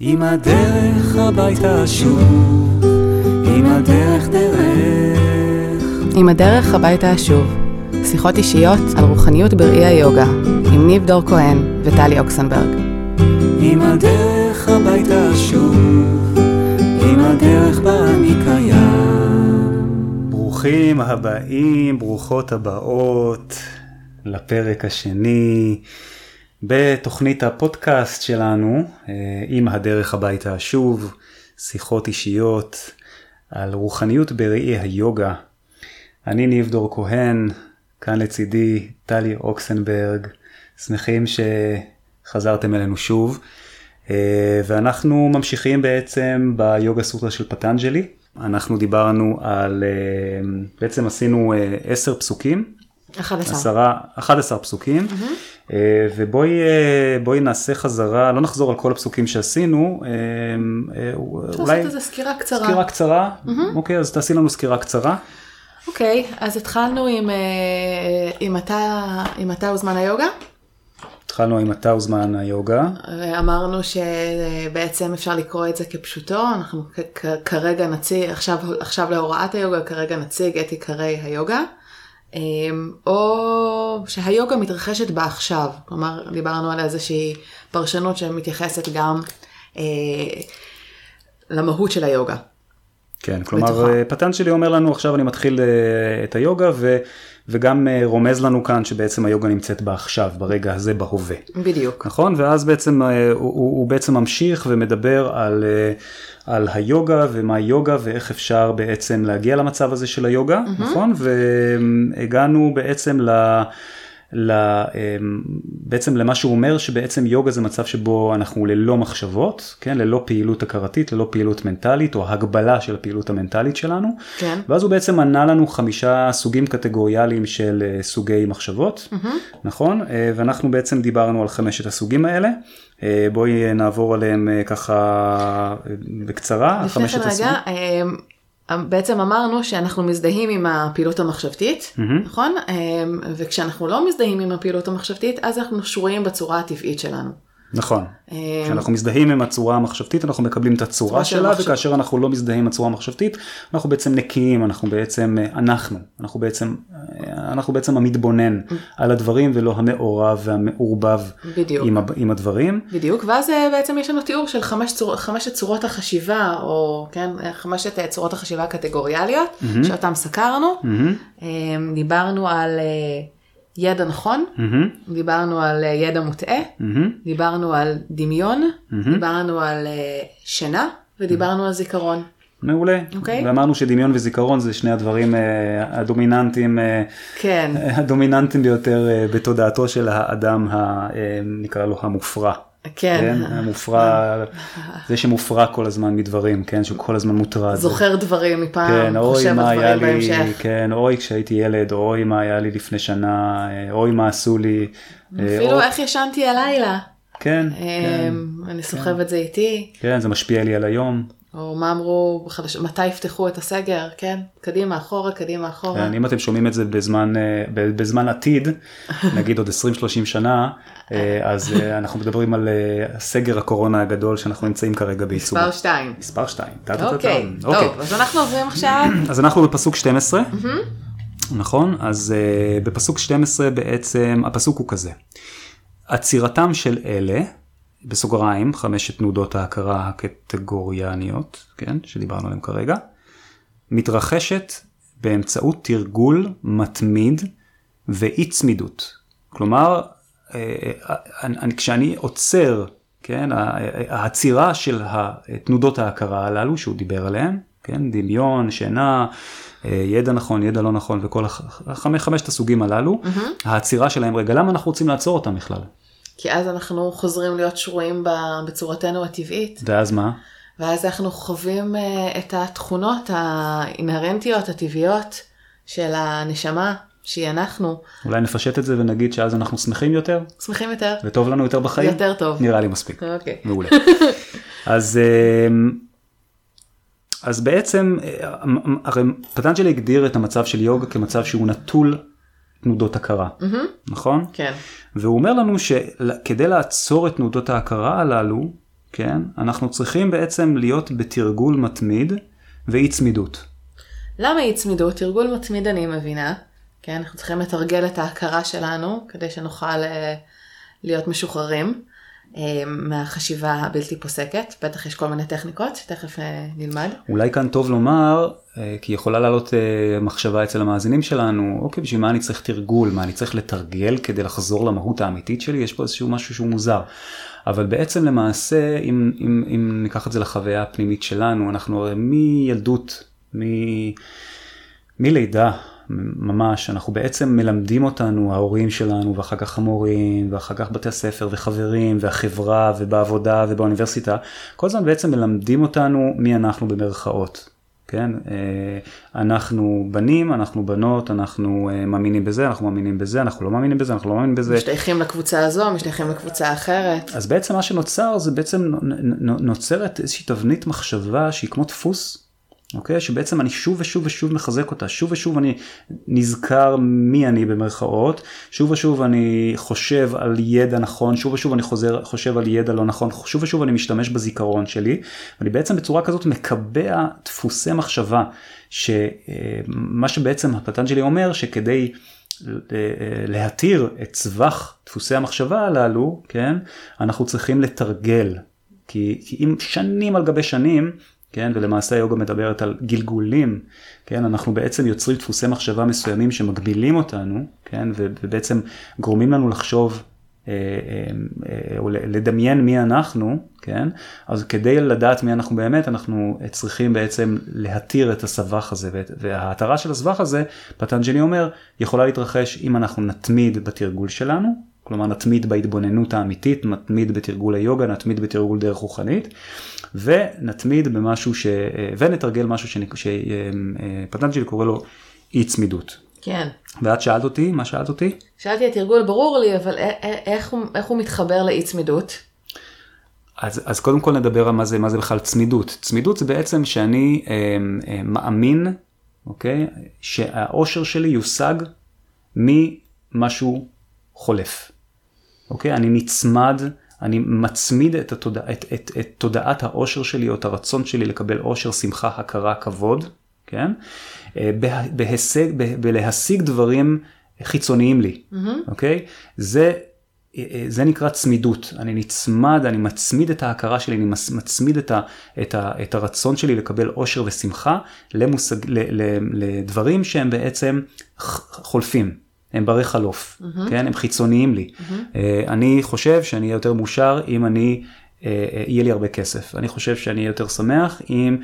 עם הדרך הביתה שוב, עם הדרך דרך. עם הדרך הביתה אשוב, שיחות אישיות על רוחניות בראי היוגה, עם ניב דור כהן וטלי אוקסנברג. עם הדרך הביתה שוב, עם הדרך בה אני קיים. ברוכים הבאים, ברוכות הבאות לפרק השני בתוכנית הפודקאסט שלנו, אה, עם הדרך הביתה שוב, שיחות אישיות על רוחניות בראי היוגה. אני ניב דור כהן, כאן לצידי טלי אוקסנברג, שמחים שחזרתם אלינו שוב. אה, ואנחנו ממשיכים בעצם ביוגה סוטרה של פטנג'לי. אנחנו דיברנו על, אה, בעצם עשינו עשר פסוקים. 11. עשרה, 11 פסוקים, mm-hmm. ובואי בואי נעשה חזרה, לא נחזור על כל הפסוקים שעשינו, אפשר לעשות איזה סקירה קצרה. סקירה קצרה. אוקיי, אז תעשי לנו סקירה קצרה. אוקיי, אז התחלנו עם, אה, עם אתה, עם אתה וזמן היוגה. התחלנו עם אתה וזמן היוגה. ואמרנו שבעצם אפשר לקרוא את זה כפשוטו, אנחנו כרגע נציג, עכשיו, עכשיו להוראת היוגה, כרגע נציג את עיקרי היוגה. אמ, או שהיוגה מתרחשת בעכשיו, כלומר דיברנו על איזושהי פרשנות שמתייחסת גם אה, למהות של היוגה. כן, כלומר בתוכה. אה, פטנג'לי אומר לנו עכשיו אני מתחיל אה, את היוגה ו, וגם אה, רומז לנו כאן שבעצם היוגה נמצאת בעכשיו, ברגע הזה, בהווה. בדיוק. נכון? ואז בעצם אה, הוא, הוא, בעצם ממשיך ומדבר על, אה, על היוגה ומה יוגה ואיך אפשר בעצם להגיע למצב הזה של היוגה, mm-hmm. נכון? והגענו בעצם ל... אמ, בעצם למה שהוא אומר שבעצם יוגה זה מצב שבו אנחנו ללא מחשבות, כן, ללא פעילות הכרתית, ללא פעילות מנטלית או הגבלה של הפעילות המנטלית שלנו. כן. ואז הוא בעצם מנה לנו חמישה סוגים קטגוריאליים של אה, סוגי מחשבות, Mm-hmm. נכון? אה, ואנחנו בעצם דיברנו על חמשת הסוגים האלה. אה, בואי נעבור עליהם ככה בקצרה, לפני חמשת כן הסוגים. רגע, בעצם אמרנו שאנחנו מזדהים עם הפעילות המחשבתית, מהמם. נכון? אמ, וכשאנחנו לא מזדהים עם הפעילות המחשבתית, אז אנחנו שרויים בצורה הטבעית שלנו. נכון. אמ, כשאנחנו מזדהים עם הצורה המחשבתית אנחנו מקבלים את הצורה צורה של שלה המחשב. וכאשר אנחנו לא מזדהים עם הצורה המחשבתית אנחנו בעצם נקיים אנחנו בעצם אה, אנחנו אנחנו בעצם אה, אנחנו בעצם המתבונן על הדברים ולא המעורב והמעורבב בדיוק. עם, עם הדברים. בדיוק, ואז אה, בעצם יש לנו תיאור של חמש צור, חמשת צורות החשיבה, או כן, אה, חמשת אה, צורות החשיבה הקטגוריאליות, מהמם. שאותם סקרנו. אמ, דיברנו על אה, ידע נכון, מהמם, דיברנו על אה, ידע מוטעה, מהמם, דיברנו על דמיון, מהמם. דיברנו על אה, שינה, ודיברנו על זיכרון. מעולה. אוקיי. ואמרנו שדמיון וזיכרון זה שני הדברים אה, הדומיננטיים אה, כן, הדומיננטיים ביותר אה, בתודעתו של האדם ה, אה, נקרא לו המופרע. כן. כן, המופרע, זה שמופרע כל הזמן מדברים, כן, שהוא כל הזמן מוטרד. זוכר דברים מפעם, כן, חושב דברים לי, בהמשך. כן, אוי כשהייתי ילד, אוי מה היה לי לפני שנה, אה, אוי מה עשו לי. אה, אפילו אוי- איך ישנתי הלילה. כן, כן, אני סוחב את זה איתי, כן, זה משפיע לי על היום. או מה אמרו, בחדש- מתי יפתחו את הסגר, כן? קדימה, אחורה, קדימה, אחורה. כן, אם אתם שומעים את זה בזמן, אה, בזמן עתיד, נגיד עוד 20-30 שנה, אה, אז אה, אנחנו מדברים על סגר הקורונה הגדול שאנחנו נמצאים כרגע בעיצומו. מספר 2. מספר 2. טה-טה-טה-טה. אוקיי, טוב, אז אנחנו עוברים עכשיו, אז אנחנו בפסוק 12, נכון? אז uh, בפסוק 12 בעצם הפסוק הוא כזה: עצירתם של אלה, בסוגריים, חמשת תנודות ההכרה הקטגוריאניות, כן, שדיברנו עליהם כרגע, מתרחשת באמצעות תרגול מתמיד ואי צמידות. כלומר, אה, אני- כשאני עוצר, כן, ה- העצירה של תנודות ההכרה הללו שהוא דיבר עליהן, כן, דמיון, שינה, אה, ידע נכון, ידע לא נכון וכל הח- החמש, חמשת הסוגים הללו, העצירה שלהם, רגע, למה אנחנו רוצים לעצור אותם בכלל? כי אז אנחנו חוזרים להיות שרויים בצורתנו הטבעית, ואז מה? ואז אנחנו חווים אה, את התכונות האינהרנטיות, הטבעיות של הנשמה, שהיא אנחנו, אולי נפשט את זה ונגיד שאז אנחנו שמחים יותר שמחים יותר, וטוב לנו יותר בחיים? יותר טוב. נראה לי מספיק. אוקיי. מעולה. אז, אמ, אז בעצם, אה, הרי פטנג'לי הגדיר את המצב של יוגה כמצב שהוא נטול תנודות הכרה, נכון? כן. והוא אומר לנו שכדי לעצור את תנודות ההכרה הללו, כן, אנחנו צריכים בעצם להיות בתרגול מתמיד ואי צמידות. למה אי צמידות? תרגול מתמיד אני מבינה. כן, אנחנו צריכים לתרגל את ההכרה שלנו כדי שנוכל אה, להיות משוחררים מהחשיבה הבלתי פוסקת. בטח יש כל מיני טכניקות, תכף אה, נלמד. אולי כאן טוב לומר, כי יכולה לעלות מחשבה אצל המאזינים שלנו, אוקיי, בשביל מה אני צריך תרגול? מה אני צריך לתרגל כדי לחזור למהות האמיתית שלי? יש פה איזשהו משהו שהוא מוזר. אבל בעצם למעשה, אם, אם, אם ניקח את זה לחוויה הפנימית שלנו, אנחנו הרי מילדות, מ... מלידה, ממש, אנחנו בעצם מלמדים אותנו, ההורים שלנו, ואחר כך המורים, ואחר כך בתי הספר, וחברים, והחברה, ובעבודה, ובאוניברסיטה, כל הזמן בעצם מלמדים אותנו מי אנחנו במרכאות. כן, אה, אנחנו בנים, אנחנו בנות, אנחנו אה, מאמינים בזה, אנחנו מאמינים בזה, אנחנו לא מאמינים בזה, אנחנו לא מאמינים בזה. משתייכים לקבוצה הזו, משתייכים לקבוצה אחרת. אז בעצם מה שנוצר זה בעצם נוצרת איזושהי תבנית מחשבה שהיא כמו דפוס. אוקיי? שבעצם אני שוב ושוב ושוב מחזק אותה, שוב ושוב אני נזכר מי אני במרכאות, שוב ושוב אני חושב על ידע נכון, שוב ושוב אני חוזר, חושב על ידע לא נכון, שוב ושוב אני משתמש בזיכרון שלי, ואני בעצם בצורה כזאת מקבע דפוסי מחשבה, שמה שבעצם הפטנג'לי אומר שכדי להתיר את סבך דפוסי המחשבה הללו, כן, אנחנו צריכים לתרגל. כי, כי אם שנים על גבי שנים כן, ולמעשה היוגה מדברת על גלגולים, כן, אנחנו בעצם יוצרים דפוסי מחשבה מסוימים שמגבילים אותנו, כן, ובעצם גורמים לנו לחשוב אה, אה, אה, או לדמיין מי אנחנו, כן, אז כדי לדעת מי אנחנו באמת, אנחנו צריכים בעצם להתיר את הסבך הזה, וההתרה של הסבך הזה, פטנג'לי אומר, יכולה להתרחש אם אנחנו נתמיד בתרגול שלנו, כלומר נתמיד בהתבוננות האמיתית, נתמיד בתרגול היוגה, נתמיד בתרגול דרך רוחנית, ונתמיד במשהו ש... ונתרגל משהו שפטנג'לי קורא לו אי צמידות. כן. ואת שאלת אותי, מה שאלת אותי? שאלתי התרגול ברור לי, אבל איך הוא, איך הוא מתחבר לאי צמידות? אז, אז קודם כל נדבר על מה זה, מה זה בכלל צמידות. צמידות זה בעצם שאני אה, אה, מאמין, אוקיי, שהאושר שלי יושג ממשהו חולף. אוקיי? אני נצמד, אני מצמיד את, התודע, את, את, את תודעת האושר שלי או את הרצון שלי לקבל אושר, שמחה, הכרה, כבוד, כן? אה, בהישג, בלהשיג דברים חיצוניים לי, mm-hmm. אוקיי? זה אה, אה, זה נקרא צמידות, אני נצמד, אני מצמיד את ההכרה שלי, אני מצמיד את, ה, את, ה, את הרצון שלי לקבל אושר ושמחה למושג, ל, ל, לדברים שהם בעצם חולפים. הם ברי חלוף, mm-hmm. כן? הם חיצוניים לי. Mm-hmm. אני חושב שאני אהיה יותר מאושר אם אני, אה, אה, יהיה לי הרבה כסף. אני חושב שאני אהיה יותר שמח אם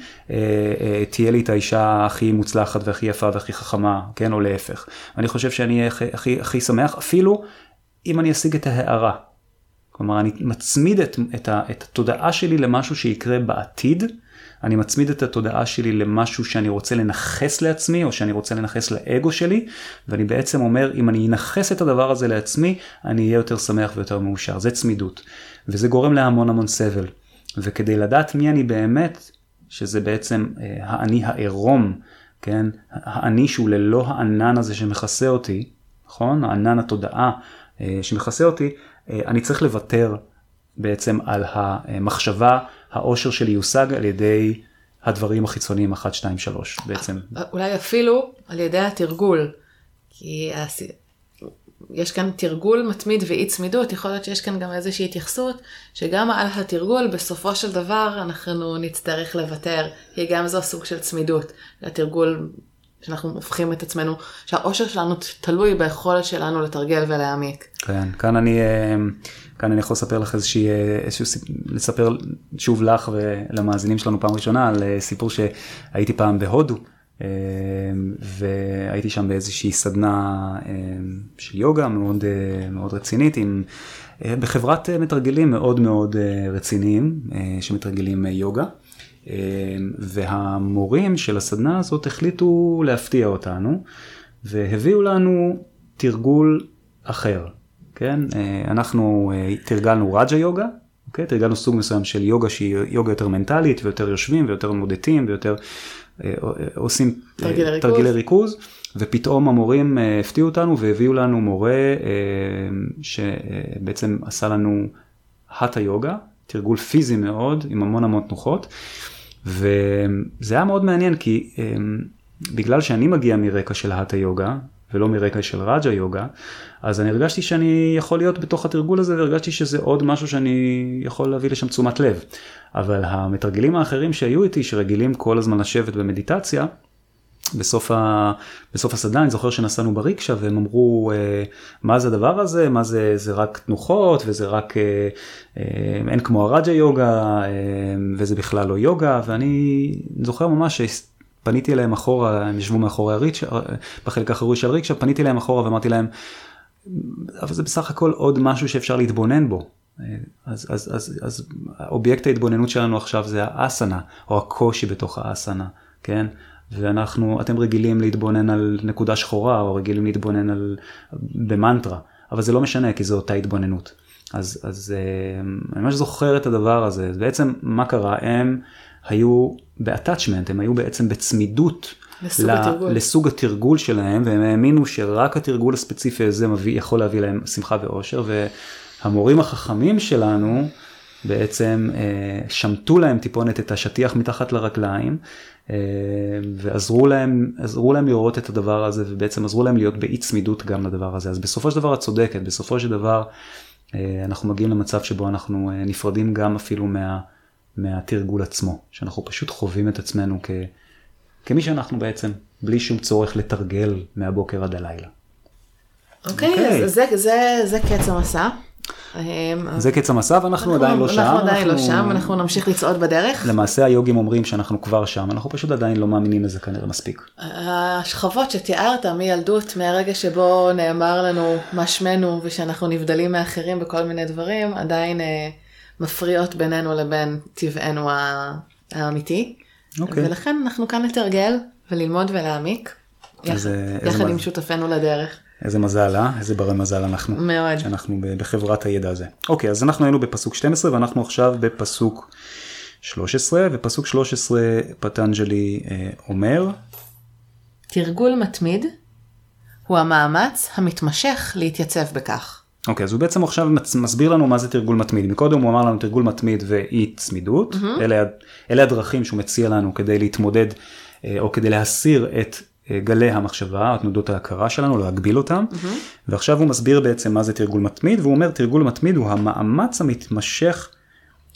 תהיה לי את האישה הכי מוצלחת והכי יפה והכי חכמה, כן? או להפך. אני חושב שאני אהיה הכי, הכי, הכי שמח אפילו אם אני אשיג את ההערה. כלומר, אני מצמיד את, את, את התודעה שלי למשהו שיקרה בעתיד. אני מצמיד את התודעה שלי למשהו שאני רוצה לנכס לעצמי, או שאני רוצה לנכס לאגו שלי, ואני בעצם אומר, אם אני אנכס את הדבר הזה לעצמי, אני אהיה יותר שמח ויותר מאושר. זה צמידות. וזה גורם להמון המון סבל. וכדי לדעת מי אני באמת, שזה בעצם אה, האני העירום, כן? האני שהוא ללא הענן הזה שמכסה אותי, נכון? הענן התודעה אה, שמכסה אותי, אה, אני צריך לוותר בעצם על המחשבה האושר שלי יושג על ידי הדברים החיצוניים 1, 2, 3 בעצם. אולי אפילו על ידי התרגול. כי יש כאן תרגול מתמיד ואי צמידות, יכול להיות שיש כאן גם איזושהי התייחסות, שגם על התרגול בסופו של דבר אנחנו נצטרך לוותר, כי גם זו סוג של צמידות. התרגול שאנחנו הופכים את עצמנו, שהאושר שלנו תלוי ביכולת שלנו לתרגל ולהעמיק. כן, כאן אני, אה, כאן אני יכול לספר לך איזושהי, אה, איזשהו, לספר שוב לך ולמאזינים שלנו פעם ראשונה על אה, סיפור שהייתי פעם בהודו. והייתי שם באיזושהי סדנה של יוגה מאוד מאוד רצינית עם בחברת מתרגלים מאוד מאוד רציניים שמתרגלים יוגה. והמורים של הסדנה הזאת החליטו להפתיע אותנו והביאו לנו תרגול אחר, כן? אנחנו תרגלנו רג'ה יוגה, אוקיי? תרגלנו סוג מסוים של יוגה שהיא יוגה יותר מנטלית ויותר יושבים ויותר מודדים ויותר עושים תרגילי ריכוז. תרגילי ריכוז. ופתאום המורים הפתיעו אותנו והביאו לנו מורה שבעצם עשה לנו האטה יוגה, תרגול פיזי מאוד, עם המון המון תנוחות. וזה היה מאוד מעניין כי בגלל שאני מגיע מרקע של האטה יוגה, ולא מרקע של רג'ה יוגה, אז אני הרגשתי שאני יכול להיות בתוך התרגול הזה והרגשתי שזה עוד משהו שאני יכול להביא לשם תשומת לב. אבל המתרגלים האחרים שהיו איתי, שרגילים כל הזמן לשבת במדיטציה, בסוף, ה... בסוף הסדנה אני זוכר שנסענו בריקשה והם אמרו אה, מה זה הדבר הזה, מה זה, זה רק תנוחות וזה רק, אה, אה, אין כמו הרג'ה יוגה וזה בכלל לא יוגה ואני זוכר ממש פניתי אליהם אחורה, הם ישבו מאחורי הריקשה, בחלק האחורי של הריקשה, פניתי אליהם אחורה ואמרתי להם, אבל זה בסך הכל עוד משהו שאפשר להתבונן בו. אז, אז, אז, אז אובייקט ההתבוננות שלנו עכשיו זה האסנה, או הקושי בתוך האסנה, כן? ואנחנו, אתם רגילים להתבונן על נקודה שחורה, או רגילים להתבונן על, במנטרה, אבל זה לא משנה, כי זו אותה התבוננות. אז, אז אה, אני ממש זוכר את הדבר הזה. בעצם, מה קרה? הם היו ב-attachment, הם היו בעצם בצמידות לסוג, התרגול. לסוג התרגול שלהם, והם האמינו שרק התרגול הספציפי הזה מביא, יכול להביא להם שמחה ואושר, והמורים החכמים שלנו בעצם אה, שמטו להם טיפונת את השטיח מתחת לרגליים, אה, ועזרו להם, להם לראות את הדבר הזה, ובעצם עזרו להם להיות באי צמידות גם לדבר הזה. אז בסופו של דבר את צודקת, בסופו של דבר אה, אנחנו מגיעים למצב שבו אנחנו אה, נפרדים גם אפילו מה... מהתרגול עצמו, שאנחנו פשוט חווים את עצמנו כ, כמי שאנחנו בעצם, בלי שום צורך לתרגל מהבוקר עד הלילה. אוקיי, okay, okay. אז זה, זה, זה קץ המסע. זה קץ המסע ואנחנו אנחנו עדיין לא שם. אנחנו עדיין לא שם, אנחנו נמשיך לצעוד בדרך. למעשה היוגים אומרים שאנחנו כבר שם, אנחנו פשוט עדיין לא מאמינים לזה כנראה מספיק. השכבות שתיארת מילדות, מהרגע שבו נאמר לנו מה שמנו ושאנחנו נבדלים מאחרים בכל מיני דברים, עדיין אה, מפריעות בינינו לבין טבענו האמיתי. Okay. אוקיי. ולכן אנחנו כאן לתרגל וללמוד ולהעמיק. יחד, יחד עם שותפינו לדרך. איזה מזל, אה? איזה ברי מזל אנחנו. מאוד. שאנחנו בחברת הידע הזה. אוקיי, אז אנחנו היינו בפסוק 12 ואנחנו עכשיו בפסוק 13, ופסוק 13 פטנג'לי אה, אומר. תרגול מתמיד הוא המאמץ המתמשך להתייצב בכך. אוקיי, okay, אז הוא בעצם עכשיו מסביר לנו מה זה תרגול מתמיד. מקודם הוא אמר לנו תרגול מתמיד ואי צמידות. Mm-hmm. אלה, אלה הדרכים שהוא מציע לנו כדי להתמודד אה, או כדי להסיר את אה, גלי המחשבה, תנודות ההכרה שלנו, להגביל אותם. Mm-hmm. ועכשיו הוא מסביר בעצם מה זה תרגול מתמיד, והוא אומר תרגול מתמיד הוא המאמץ המתמשך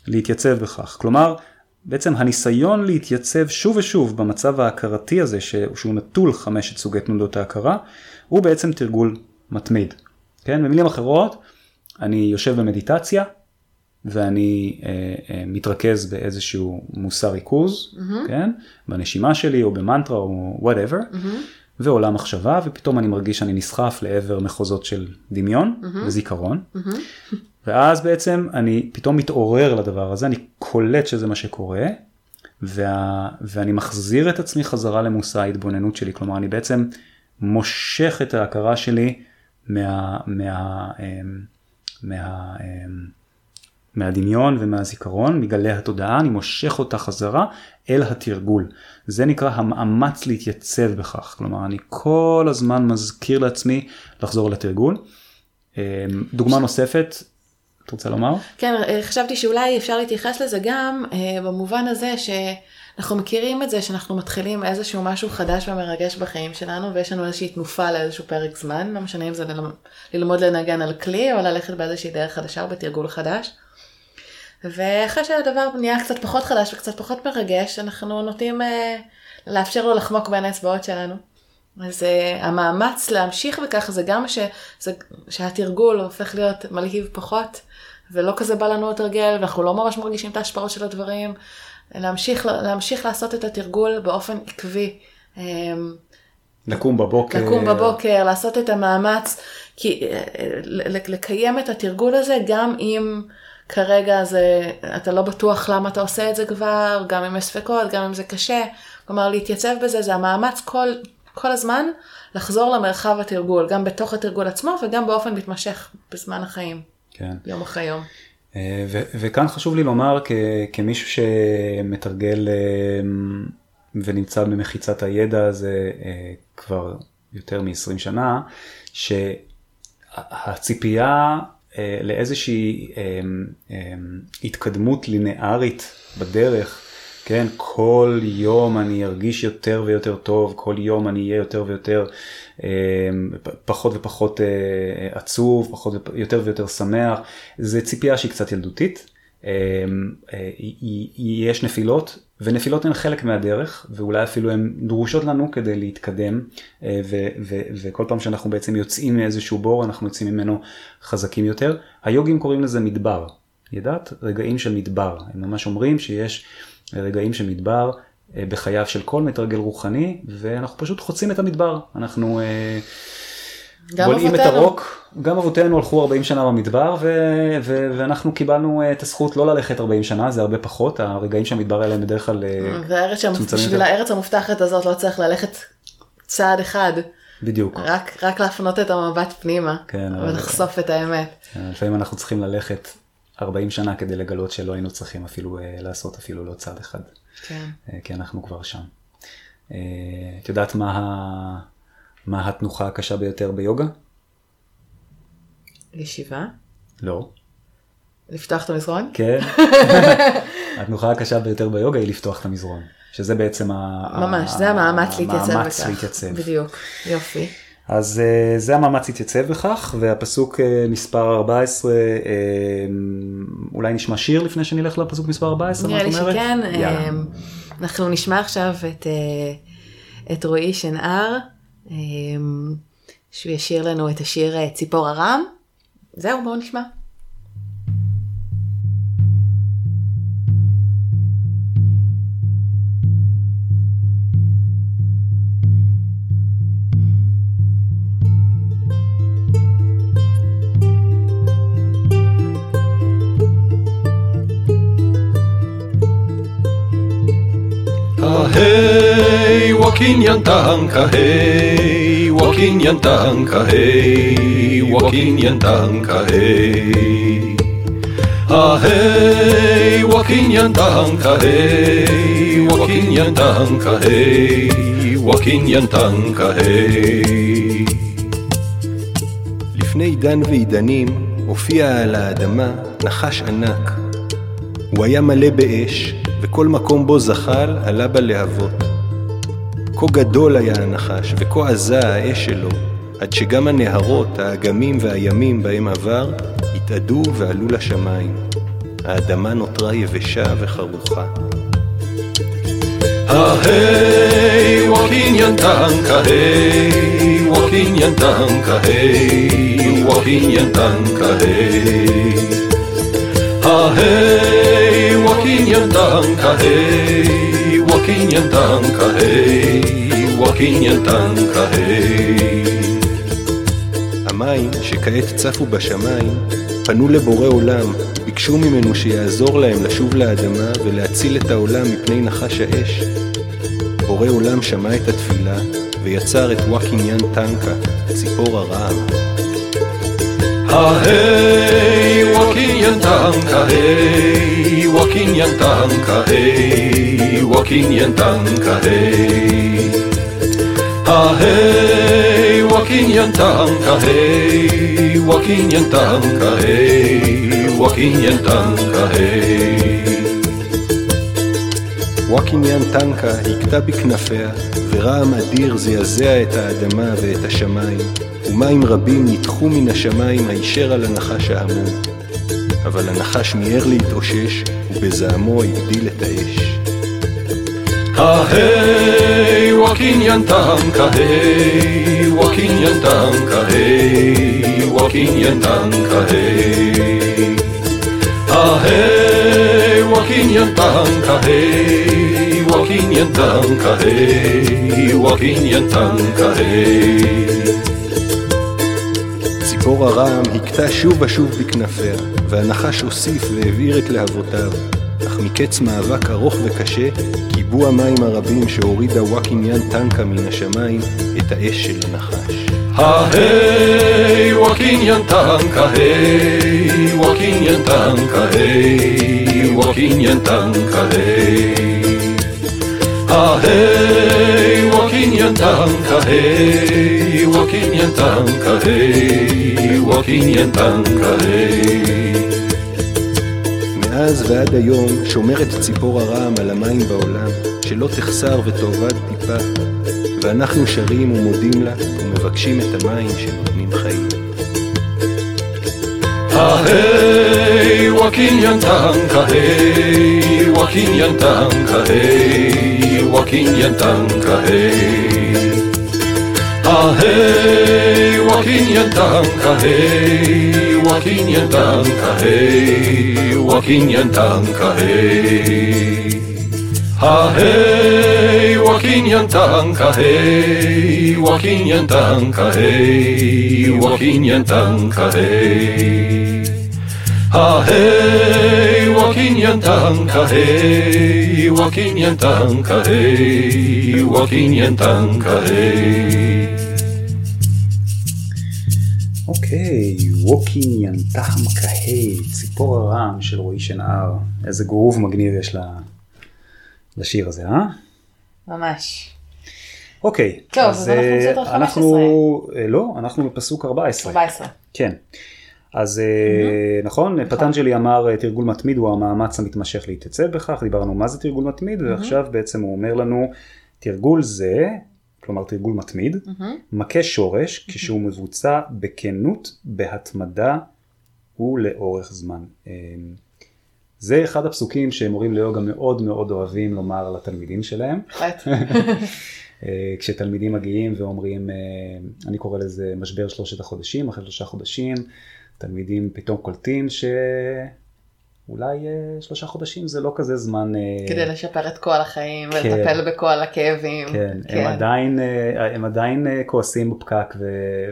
להתייצב בכך. כלומר, בעצם הניסיון להתייצב שוב ושוב במצב ההכרתי הזה, שהוא נטול חמשת סוגי תנודות ההכרה, הוא בעצם תרגול מתמיד. כן, במילים אחרות, אני יושב במדיטציה ואני אה, אה, מתרכז באיזשהו מושא ריכוז, mm-hmm. כן, בנשימה שלי או במנטרה או whatever, mm-hmm. ועולה מחשבה ופתאום אני מרגיש שאני נסחף לעבר מחוזות של דמיון mm-hmm. וזיכרון. Mm-hmm. ואז בעצם אני פתאום מתעורר לדבר הזה, אני קולט שזה מה שקורה, וה, ואני מחזיר את עצמי חזרה למושא ההתבוננות שלי, כלומר אני בעצם מושך את ההכרה שלי מה, מה, אמ, מה, אמ, מהדמיון ומהזיכרון, מגלי התודעה, אני מושך אותה חזרה אל התרגול. זה נקרא המאמץ להתייצב בכך. כלומר, אני כל הזמן מזכיר לעצמי לחזור לתרגול. אמ, דוגמה נוספת, את רוצה לומר? כן, חשבתי שאולי אפשר להתייחס לזה גם אה, במובן הזה ש... אנחנו מכירים את זה שאנחנו מתחילים איזשהו משהו חדש ומרגש בחיים שלנו ויש לנו איזושהי תנופה לאיזשהו פרק זמן, לא משנה אם זה ללמוד, לנגן על כלי או ללכת באיזושהי דרך חדשה או בתרגול חדש. ואחרי שהדבר נהיה קצת פחות חדש וקצת פחות מרגש, אנחנו נוטים אה, לאפשר לו לחמוק בין האצבעות שלנו. אז uh, המאמץ להמשיך בכך זה גם ש, זה, שהתרגול הופך להיות מלהיב פחות, ולא כזה בא לנו לתרגל, ואנחנו לא ממש מרגישים את ההשפעות של הדברים, להמשיך, להמשיך לעשות את התרגול באופן עקבי. אמ, לקום בבוקר. לקום בבוקר, לעשות את המאמץ, כי אה, לקיים את התרגול הזה גם אם כרגע זה, אתה לא בטוח למה אתה עושה את זה כבר, גם אם יש ספקות, גם אם זה קשה. כלומר, להתייצב בזה זה המאמץ כל, כל הזמן לחזור למרחב התרגול, גם בתוך התרגול עצמו וגם באופן מתמשך בזמן החיים. כן. יום אחרי יום. אה, וכאן חשוב לי לומר כמישהו שמתרגל אה, ונמצא במחיצת הידע הזה אה, כבר יותר מ-20 שנה, שהציפייה לאיזושהי התקדמות לינארית בדרך, כן, כל יום אני ארגיש יותר ויותר טוב, כל יום אני אהיה יותר ויותר אה, פחות ופחות אה, עצוב, פחות ויותר ויותר שמח, זה ציפייה שהיא קצת ילדותית. אה, אה, יש נפילות, ונפילות הן חלק מהדרך, ואולי אפילו הן דרושות לנו כדי להתקדם, אה, ו- ו- וכל פעם שאנחנו בעצם יוצאים מאיזשהו בור, אנחנו יוצאים ממנו חזקים יותר. היוגים קוראים לזה מדבר, ידעת? רגעים של מדבר. הם ממש אומרים שיש רגעים של מדבר בחייו של כל מתרגל רוחני, ואנחנו פשוט חוצים את המדבר. אנחנו... בולעים את הרוק, גם אבותינו הלכו 40 שנה במדבר ו- ו- ואנחנו קיבלנו אה, את הזכות לא ללכת 40 שנה, זה הרבה פחות, הרגעים שהמדבר האלה הם בדרך כלל אה, והארץ בשביל הארץ המובטחת הזאת לא צריך ללכת צעד אחד. בדיוק. רק, רק להפנות את המבט פנימה כן, ולחשוף את האמת. כן, לפעמים אנחנו צריכים ללכת 40 שנה כדי לגלות שלא היינו צריכים אפילו אה, לעשות אפילו לא צעד אחד. כן. כי אנחנו כבר שם. את יודעת מה. מה התנוחה הקשה ביותר ביוגה? ישיבה? לא. לפתוח את המזרון? כן. התנוחה הקשה ביותר ביוגה היא לפתוח את המזרון, שזה בעצם ממש, ה- זה המאמץ להתייצב המאמץ להתייצב. בדיוק, יופי. אז uh, זה המאמץ להתייצב בכך, והפסוק uh, מספר 14, uh, אולי נשמע שיר לפני שנלך לפסוק מספר 14, נראה לי שכן, uh, אנחנו נשמע עכשיו את, את רועי שנהר. שהוא ישיר לנו את השיר אה, ציפור ארם. זהו, בואו נשמע. Hey, walking yantanka, hey, walking yantanka, hey, walking yantanka, hey. Ah, hey, walking yantanka, hey, walking yantanka, hey, walking yantanka, hey. לפני עידן ועידנים הופיע על האדמה נחש ענק. הוא היה מלא באש, וכל מקום בו זחל עלה בלהבות. כה גדול היה הנחש, וכה עזה האש שלו, עד שגם הנהרות, האגמים והימים בהם עבר, התאדו ועלו לשמיים. האדמה נותרה יבשה וחרוכה. Hey, walking yantanka, hey, walking yantanka, hey, walking. Hey, walking yantanka, hey, walking yantanka, hey, walking yantanka, hey. המים, שכעת צפו בשמיים, פנו לבורא עולם, ביקשו ממנו שיעזור להם לשוב לאדמה ולהציל את העולם מפני נחש האש. בורא עולם שמע את התפילה ויצר את וואקינגן טנקה, ציפור הרעם. Hey, walking yantanka, hey, walking yantanka, hey, walking yantanka, hey. Hey, walking yantanka, hey, walking yantanka, hey, walking yantanka, hey. ווקינגן טנקה הכתה בכנפיה, ורעם אדיר זעזע את האדמה ואת השמיים. ומים רבים ניתכו מן השמיים הישר על הנחש ההמום. אבל הנחש מיהר להתאושש, ובזעמו הגדיל את האש. hey Wakinyan Tanka, hey Wakinyan Tanka, hey Wakinyan Tanka, hey hey Wakinyan Tanka, hey Wakinyan Tanka, hey Wakinyan Tanka, hey ציפור הרעם הכתה שוב ושוב בכנפיה, והנחש הוסיף והבעיר את להבותיו. אך מקץ מאבק ארוך וקשה, כיבו המים הרבים שהורידה וואקיניאן טנקה מן השמיים את האש של הנחש. היי וואקיניאן טנקה, היי וואקיניאן טנקה, היי וואקיניאן טנקה, היי Hey, walking yantanka, hey, walking yantanka hey, walking yantanka hey. מאז ועד היום שומרת ציפור הרעם על המים בעולם, שלא תחסר ותאבד טיפה, ואנחנו שרים ומודים לה ומבקשים את המים שנותנים חיים. Hey, walking yantanka, hey, walking yantanka, hey, walking yantanka, hey. Ah, hey, walking yantanka, hey, walking yantanka, hey, walking yantanka, hey. Ah, hey, walking yantanka, hey, walking yantanka, hey, walking yantanka, hey. Ah, hey, walking yantanka, hey, walking yantanka, hey, Wakinyan Tanka, hey. אוקיי, Wakinyan Tanka hey, ציפור הרעם של רועי שנהר. איזה גרוב מגניב יש לה- לשיר הזה, אה? ממש. אוקיי. טוב, אז אנחנו אה, בסדר 15. אנחנו, אה, לא, אנחנו בפסוק 14. 14. כן. אז אה, נכון, פטנג'לי אמר אה, תרגול מתמיד הוא המאמץ המתמשך להתייצב בכך, דיברנו מה זה תרגול מתמיד, ועכשיו בעצם הוא אומר לנו, תרגול זה, כלומר תרגול מתמיד, מכה שורש כשהוא מבוצע בכנות, בהתמדה ולאורך זמן. אה, זה אחד הפסוקים שמורים ליוגה מאוד מאוד אוהבים לומר לתלמידים שלהם. כשתלמידים מגיעים ואומרים, אני קורא לזה משבר שלושת החודשים, אחרי שלושה חודשים, תלמידים פתאום קולטים שאולי אה, שלושה חודשים זה לא כזה זמן, אה, כדי לשפר את כל החיים כן. ולטפל בכל הכאבים. כן, הם עדיין, אה, הם עדיין אה, כועסים בפקק ו-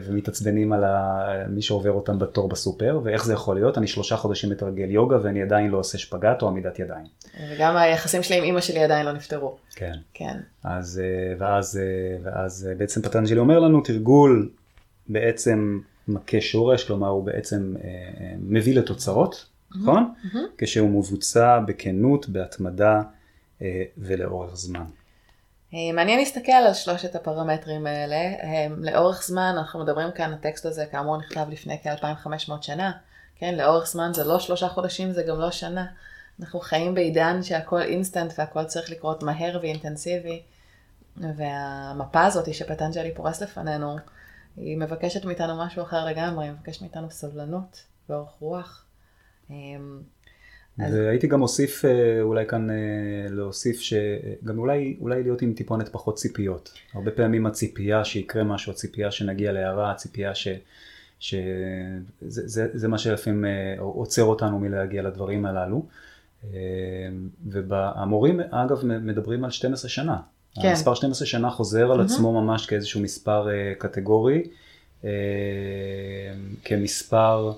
ומתעצבנים על ה- מי שעובר אותם בתור בסופר, ואיך זה יכול להיות, אני שלושה חודשים מתרגל יוגה ואני עדיין לא עושה שפגאט או עמידת ידיים. וגם היחסים שלי עם אימא שלי עדיין לא נפתרו. כן. כן. אז, אה, ואז, אה, ואז בעצם פטנג'לי אומר לנו, תרגול בעצם מכה שורש, כלומר הוא בעצם אה, אה, מביא לתוצאות, נכון? כשהוא מבוצע בכנות, בהתמדה אה, ולאורך זמן. אה, מעניין להסתכל על שלושת הפרמטרים האלה. אה, לאורך זמן, אנחנו מדברים כאן, הטקסט הזה כאמור נכתב לפני כ-2500 שנה. כן, לאורך זמן זה לא שלושה חודשים, זה גם לא שנה. אנחנו חיים בעידן שהכל אינסטנט והכל צריך לקרות מהר ואינטנסיבי. והמפה הזאת שפטנג'לי פורס לפנינו, היא מבקשת מאיתנו משהו אחר לגמרי, היא מבקשת מאיתנו סבלנות ואורך רוח. אה, אז- והייתי גם מוסיף אה, אולי כאן אה, להוסיף שגם אולי, אולי להיות עם טיפונת פחות ציפיות. הרבה פעמים הציפייה שיקרה משהו, הציפייה שנגיע להערה, הציפייה ש... שזה זה, זה מה שלפעמים אה, עוצר אותנו מלהגיע לדברים הללו. אה, והמורים אגב מדברים על 12 שנה. כן. המספר 12 שנה חוזר על עצמו ממש כאיזשהו מספר אה, קטגורי, אה, כמספר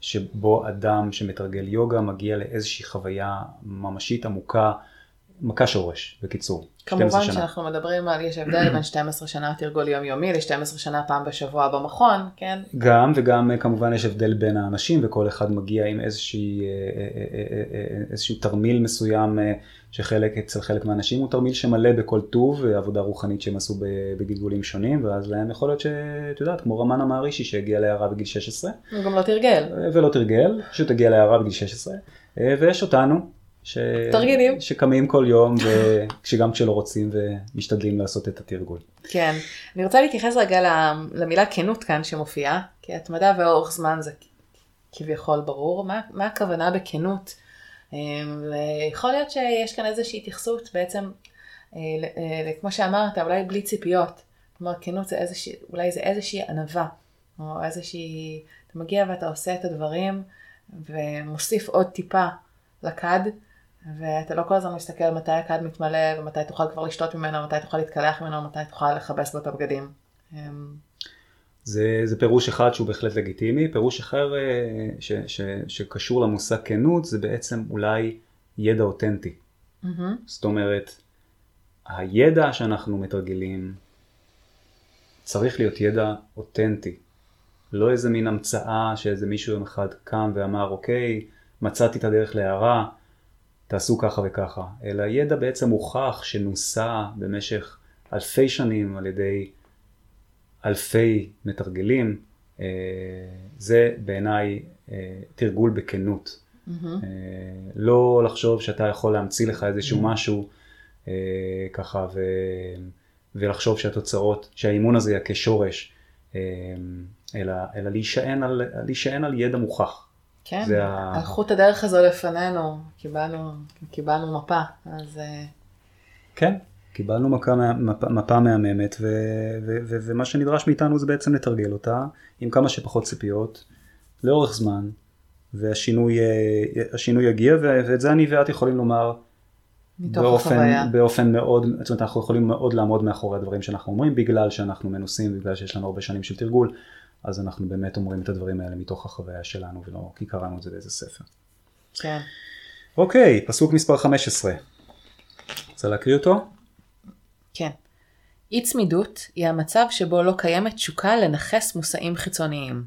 שבו אדם שמתרגל יוגה מגיע לאיזושהי חוויה ממשית עמוקה, מכה שורש, בקיצור. 12 כמובן. שאנחנו מדברים על, יש הבדל בין 12 שנה תרגול יומיומי ל-12 שנה פעם בשבוע במכון, כן? גם וגם אה, כמובן יש הבדל בין האנשים וכל אחד מגיע עם איזושהי, אה, אה, איזשהו תרמיל מסוים שחלק אצל חלק מהאנשים הוא תרמיל שמלא בכל טוב ועבודה רוחנית שהם עשו בגלגולים שונים ואז להם יכול להיות שאת יודעת כמו רמנה מהרישי שהגיע להערה בגיל 16 הוא גם לא תרגל. ולא תרגל, פשוט הגיע להערה בגיל 16 אה, ויש אותנו. ש... תרגילים. שקמים כל יום וגם כשלא רוצים ומשתדלים לעשות את התרגול. כן. אני רוצה להתייחס רגע למילה כנות כאן שמופיעה, כי התמדה ואורך זמן זה כביכול ברור. מה, מה הכוונה בכנות? אה, ויכול להיות שיש כאן איזושהי התייחסות בעצם, אה, אה, כמו שאמרת, אולי בלי ציפיות. כלומר, כנות זה איזושהי, אולי זה איזושהי ענווה, או איזושהי, אתה מגיע ואתה עושה את הדברים, ומוסיף עוד טיפה לכד, ואתה לא כל הזמן מסתכל מתי הכד מתמלא, ומתי תוכל כבר לשתות ממנו, מתי תוכל להתקלח ממנו, מתי תוכל לכבס בו את הבגדים. אמ, זה, זה פירוש אחד שהוא בהחלט לגיטימי, פירוש אחר אה, ש, ש, שקשור למושג כנות זה בעצם אולי ידע אותנטי. מהמם. זאת אומרת, הידע שאנחנו מתרגלים צריך להיות ידע אותנטי. לא איזה מין המצאה שאיזה מישהו יום אחד קם ואמר, אוקיי, מצאתי את הדרך להערה, תעשו ככה וככה. אלא ידע בעצם מוכח שנוסה במשך אלפי שנים על ידי אלפי מתרגלים, אה, זה בעיניי אה, תרגול בכנות. אה, לא לחשוב שאתה יכול להמציא לך איזשהו משהו אה, ככה ו, ולחשוב שהתוצאות, שהאימון הזה יכה שורש, אה, אלא, אלא להישען, על, להישען על ידע מוכח. כן, זה ה- הלכות הדרך הזו לפנינו, קיבלנו, קיבלנו מפה, אז אה, כן, קיבלנו מכה, מפה, מפה מהממת ו, ו, ו, ומה שנדרש מאיתנו זה בעצם לתרגל אותה עם כמה שפחות ציפיות, לאורך זמן, והשינוי אה, יגיע ואת זה אני ואת יכולים לומר מתוך באופן, החוויה. באופן מאוד, זאת אומרת אנחנו יכולים מאוד לעמוד מאחורי הדברים שאנחנו אומרים בגלל שאנחנו מנוסים, בגלל שיש לנו הרבה שנים של תרגול, אז אנחנו באמת אומרים את הדברים האלה מתוך החוויה שלנו ולא כי קראנו את זה באיזה ספר. כן. אוקיי, פסוק מספר 15. רוצה להקריא אותו? כן. אי צמידות היא המצב שבו לא קיימת תשוקה לנכס מושאים חיצוניים.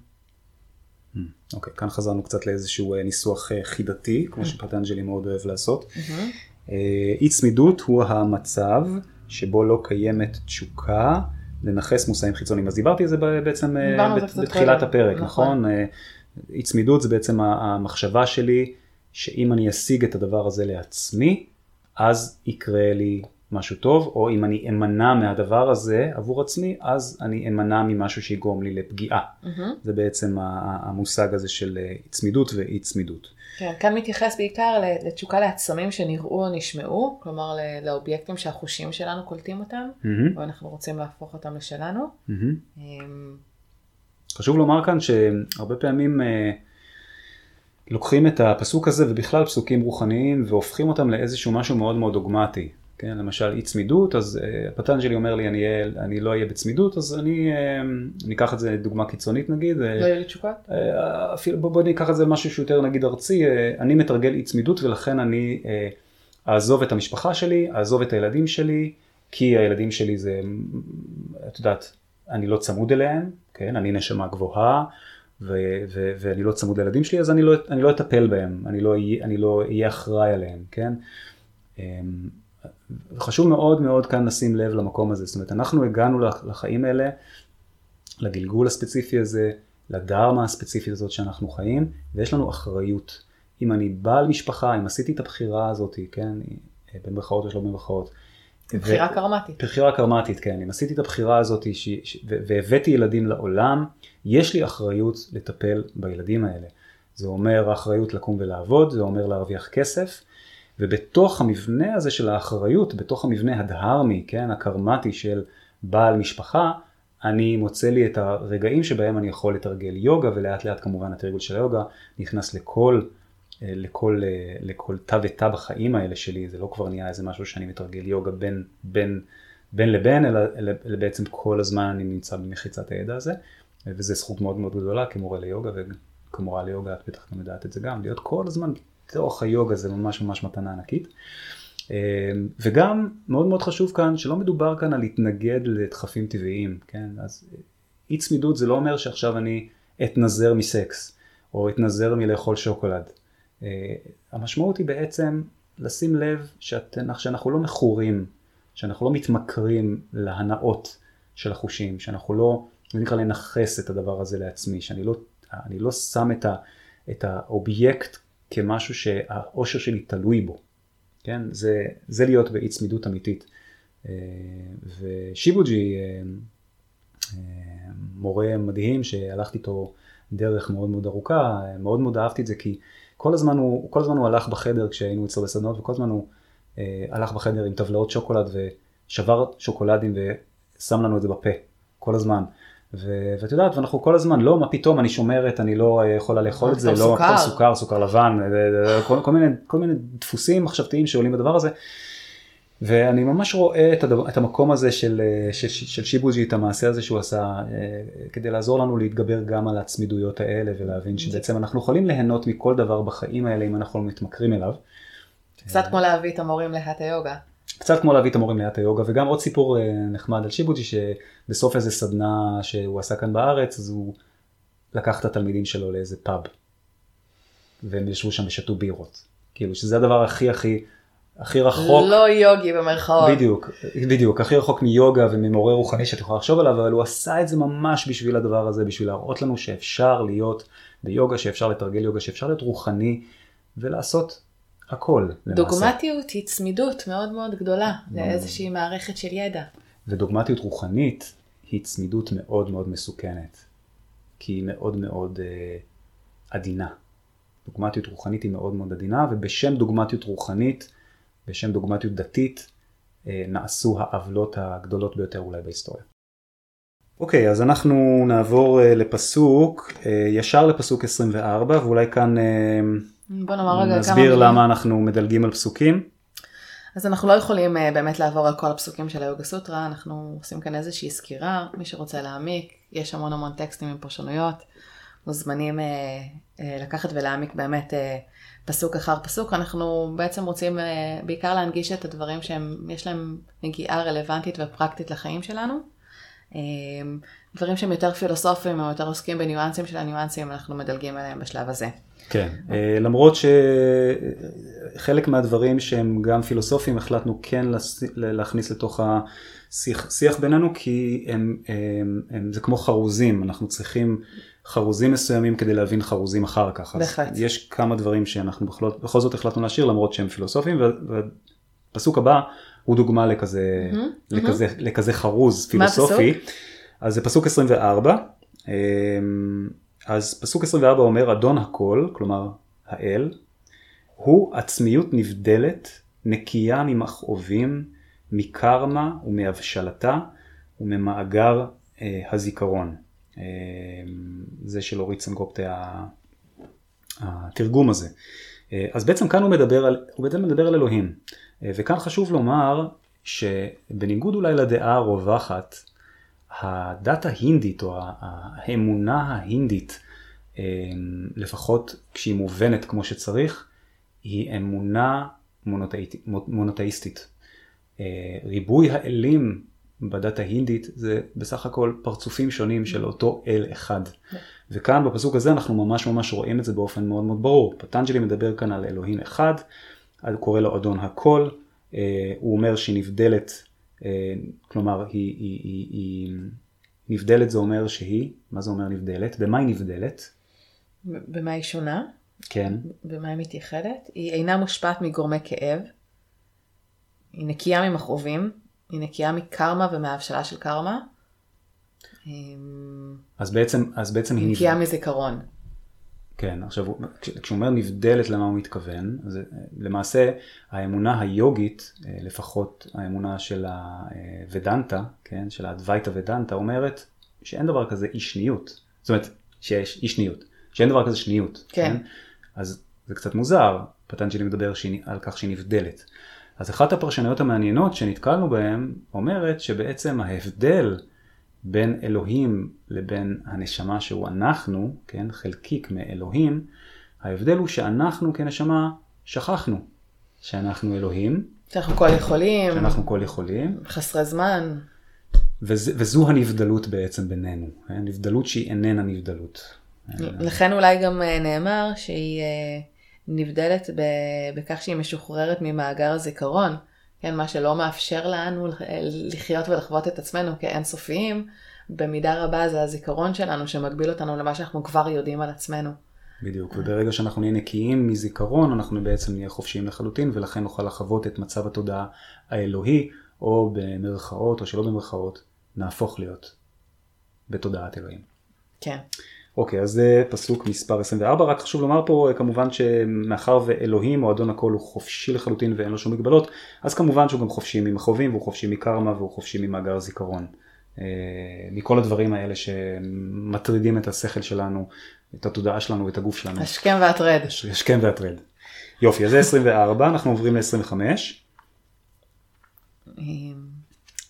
אוקיי, כאן חזרנו קצת לאיזשהו אה, ניסוח אה, חידתי, כמו שפטנג'לי מאוד אוהב לעשות. אה, אי צמידות הוא המצב שבו לא קיימת תשוקה לנכס מושאים חיצוניים. אז דיברתי על זה בעצם אה, בתחילת. הפרק, נכון. נכון? אה, אי צמידות זה בעצם המחשבה שלי שאם אני אשיג את הדבר הזה לעצמי, אז יקרה לי משהו טוב, או אם אני אמנע מהדבר הזה עבור עצמי, אז אני אמנע ממשהו שיגרום לי לפגיעה. מהמם. זה בעצם המושג הזה של אה, צמידות ואי צמידות. כן, כאן מתייחס בעיקר לתשוקה לעצמים שנראו או נשמעו, כלומר לאובייקטים שהחושים שלנו קולטים אותם, מהמם, ואנחנו רוצים להפוך אותם לשלנו. אמ, חשוב לומר כאן שהרבה פעמים אה, לוקחים את הפסוק הזה ובכלל פסוקים רוחניים והופכים אותם לאיזשהו משהו מאוד מאוד דוגמטי. כן, למשל אי צמידות, אז אה, פטנג'לי אומר לי אני, אהיה, אני לא אהיה בצמידות, אז אני, אה, אני אקח את זה דוגמה קיצונית נגיד, אה, לא יהיו לי תשוקות? אה, אפילו בוא, בוא ניקח את זה משהו שיותר נגיד ארצי, אה, אני מתרגל אי צמידות ולכן אני אה, אעזוב את המשפחה שלי, אעזוב את הילדים שלי, כי הילדים שלי זה, את יודעת, אני לא צמוד אליהם, כן, אני נשמה גבוהה, ו- ו- ואני לא צמוד לילדים שלי, אז אני לא, אני לא אטפל בהם, אני לא אהיה, אני לא אהיה אחראי עליהם, כן. חשוב מאוד מאוד כאן לשים לב למקום הזה, זאת אומרת, אנחנו הגענו לח- לחיים האלה, לגלגול הספציפי הזה, לדרמה הספציפית הזאת שאנחנו חיים, ויש לנו אחריות. אם אני בעל משפחה, אם עשיתי את הבחירה הזאת, כן, במרכאות או שלא במרכאות. בחירה קרמטית. בחירה קרמטית, כן. אם עשיתי את הבחירה הזאת ש... ש... ו... והבאתי ילדים לעולם, יש לי אחריות לטפל בילדים האלה. זה אומר אחריות לקום ולעבוד, זה אומר להרוויח כסף, ובתוך המבנה הזה של האחריות, בתוך המבנה הדהרמי, כן, הקרמטי של בעל משפחה, אני מוצא לי את הרגעים שבהם אני יכול לתרגל יוגה, ולאט לאט כמובן התרגול של היוגה נכנס לכל, אה, לכל, אה, לכל תא ותא בחיים האלה שלי, זה לא כבר נהיה איזה משהו שאני מתרגל יוגה בין, בין, בין לבין, אלא, אלא, אלא בעצם כל הזמן אני נמצא במחיצת הידע הזה, וזו זכות מאוד מאוד גדולה כמורה ליוגה וכמורה ליוגה, את בטח גם יודעת את זה גם, להיות כל הזמן בתוך היוגה זה ממש ממש מתנה ענקית. וגם מאוד מאוד חשוב כאן שלא מדובר כאן על להתנגד לדחפים טבעיים, כן? אז אי צמידות זה לא אומר שעכשיו אני אתנזר מסקס או אתנזר מלאכול שוקולד. המשמעות היא בעצם לשים לב שאת, שאנחנו לא מכורים, שאנחנו לא מתמכרים להנאות של החושים, שאנחנו לא, זה נקרא לנכס את הדבר הזה לעצמי, שאני לא, לא שם את, ה, את האובייקט כמשהו שהאושר שלי תלוי בו. כן? זה, זה להיות באי צמידות אמיתית. ושיבוג'י, מורה מדהים שהלכתי איתו דרך מאוד מאוד ארוכה, מאוד מאוד אהבתי את זה כי כל הזמן הוא, כל הזמן הוא הלך בחדר כשהיינו אצלו בסדנות וכל הזמן הוא הלך בחדר עם טבלאות שוקולד ושבר שוקולדים ושם לנו את זה בפה, כל הזמן. ו- ואת יודעת, ואנחנו כל הזמן, לא, מה פתאום, אני שומרת, אני לא יכולה לאכול את זה, לא, סוכר, סוכר, סוכר לבן, כל, כל, מיני, כל מיני דפוסים מחשבתיים שעולים בדבר הזה. ואני ממש רואה את, הדבר, את המקום הזה של, של, של שיבוג'י, את המעשה הזה שהוא עשה, כדי לעזור לנו להתגבר גם על הצמידויות האלה ולהבין שבעצם אנחנו יכולים ליהנות מכל דבר בחיים האלה אם אנחנו לא מתמכרים אליו. קצת כמו להביא את המורים להט היוגה. קצת כמו להביא את המורים להט היוגה, וגם עוד סיפור נחמד על שיבוג'י, שבסוף איזה סדנה שהוא עשה כאן בארץ, אז הוא לקח את התלמידים שלו לאיזה פאב, והם ישבו שם ושתו בירות. כאילו שזה הדבר הכי הכי הכי רחוק, לא יוגי במרכאות. בדיוק, בדיוק, הכי רחוק מיוגה וממורה רוחני שאת יכולה לחשוב עליו, אבל הוא עשה את זה ממש בשביל הדבר הזה, בשביל להראות לנו שאפשר להיות ביוגה, שאפשר לתרגל יוגה, שאפשר להיות רוחני ולעשות הכל למעשה. דוגמטיות היא צמידות מאוד מאוד גדולה לאיזושהי מערכת של ידע. ודוגמטיות רוחנית היא צמידות מאוד מאוד מסוכנת, כי היא מאוד מאוד אה, עדינה. דוגמטיות רוחנית היא מאוד מאוד עדינה, ובשם דוגמטיות רוחנית, בשם דוגמטיות דתית, אה, נעשו העוולות הגדולות ביותר אולי בהיסטוריה. אוקיי, אז אנחנו נעבור אה, לפסוק, אה, ישר לפסוק 24, ואולי כאן אה, בוא נאמר רגע כמה נסביר. למה אנחנו מדלגים על פסוקים. אז אנחנו לא יכולים אה, באמת לעבור על כל הפסוקים של היוגה סוטרה, אנחנו עושים כאן איזושהי סקירה, מי שרוצה להעמיק, יש המון המון טקסטים עם פרשנויות, מוזמנים אה, אה, לקחת ולהעמיק באמת אה, פסוק אחר פסוק, אנחנו בעצם רוצים אה, בעיקר להנגיש את הדברים שהם, יש להם נגיעה רלוונטית ופרקטית לחיים שלנו. אה, דברים שהם יותר פילוסופיים או יותר עוסקים בניואנסים של הניואנסים, אנחנו מדלגים עליהם בשלב הזה. כן, אה, למרות שחלק מהדברים שהם גם פילוסופיים החלטנו כן להכניס לתוך השיח שיח בינינו כי הם, הם, הם, זה כמו חרוזים, אנחנו צריכים חרוזים מסוימים כדי להבין חרוזים אחר כך. בהחלט. יש כמה דברים שאנחנו בכל, בכל זאת החלטנו להשאיר למרות שהם פילוסופיים והפסוק הבא הוא דוגמה לכזה, לכזה, לכזה חרוז מה פילוסופי. אז זה פסוק 24. אז פסוק 24 אומר אדון הכל, כלומר האל, הוא עצמיות נבדלת, נקייה ממכאובים, מקרמה ומהבשלתה וממאגר אה, הזיכרון. אה, זה של אורית סנגופטה התרגום הזה. אה, אז בעצם כאן הוא מדבר על, הוא בעצם מדבר על אלוהים. אה, וכאן חשוב לומר שבניגוד אולי לדעה הרווחת, הדת ההינדית או האמונה ההינדית, אה, לפחות כשהיא מובנת כמו שצריך, היא אמונה מונותאיסטית. אה, ריבוי האלים בדת ההינדית זה בסך הכל פרצופים שונים של אותו אל אחד. וכאן בפסוק הזה אנחנו ממש ממש רואים את זה באופן מאוד מאוד ברור. פטנג'לי מדבר כאן על אלוהים אחד, קורא לו אדון הכל, אה, הוא אומר שהיא נבדלת, כלומר היא, היא, היא, היא נבדלת זה אומר שהיא, מה זה אומר נבדלת? במה היא נבדלת? במה היא שונה? כן, במה היא מתייחדת? היא אינה מושפעת מגורמי כאב, היא נקייה ממכאובים, היא נקייה מקרמה ומהבשלה של קרמה, אז בעצם, אז בעצם היא נקייה. מזיכרון. כן, עכשיו הוא- כש- כשהוא אומר נבדלת למה הוא מתכוון, אז למעשה האמונה היוגית, אה, לפחות האמונה של הוודנטה, כן, של האדווייתא ודנטה, אומרת שאין דבר כזה אי שניות. זאת אומרת, שיש אי שניות, שאין דבר כזה שניות. כן. אז זה קצת מוזר, פטנג'לי מדבר שהיא- על כך שהיא נבדלת. אז אחת הפרשנויות המעניינות שנתקלנו בהן אומרת שבעצם ההבדל בין אלוהים לבין הנשמה שהוא אנחנו, כן, חלקיק מאלוהים, ההבדל הוא שאנחנו כנשמה שכחנו שאנחנו אלוהים, שאנחנו כל יכולים, שאנחנו כל יכולים, חסרי זמן. וזה, וזו הנבדלות בעצם בינינו, כן? נבדלות שהיא איננה נבדלות. לכן אולי גם אה, נאמר שהיא אה, נבדלת בכך שהיא משוחררת ממאגר הזיכרון, כן, מה שלא מאפשר לנו אה, לחיות ולחוות את עצמנו כאינסופיים, במידה רבה זה הזיכרון שלנו שמגביל אותנו למה שאנחנו כבר יודעים על עצמנו. בדיוק, וברגע שאנחנו נהיה נקיים מזיכרון, אנחנו בעצם נהיה חופשיים לחלוטין, ולכן נוכל לחוות את מצב התודעה האלוהי, או במרכאות או שלא במרכאות, נהפוך להיות בתודעת אלוהים. כן. אוקיי, אז זה פסוק מספר 24, רק חשוב לומר פה כמובן שמאחר ואלוהים או אדון הכל הוא חופשי לחלוטין ואין לו שום מגבלות, אז כמובן שהוא גם חופשי ממכאובים והוא חופשי מקרמה והוא חופשי ממאגר זיכרון. אה, מכל הדברים האלה שמטרידים את השכל שלנו, את התודעה שלנו ואת הגוף שלנו. השכם והטרד. השכם והטרד. יופי, אז זה 24, אנחנו עוברים ל-25.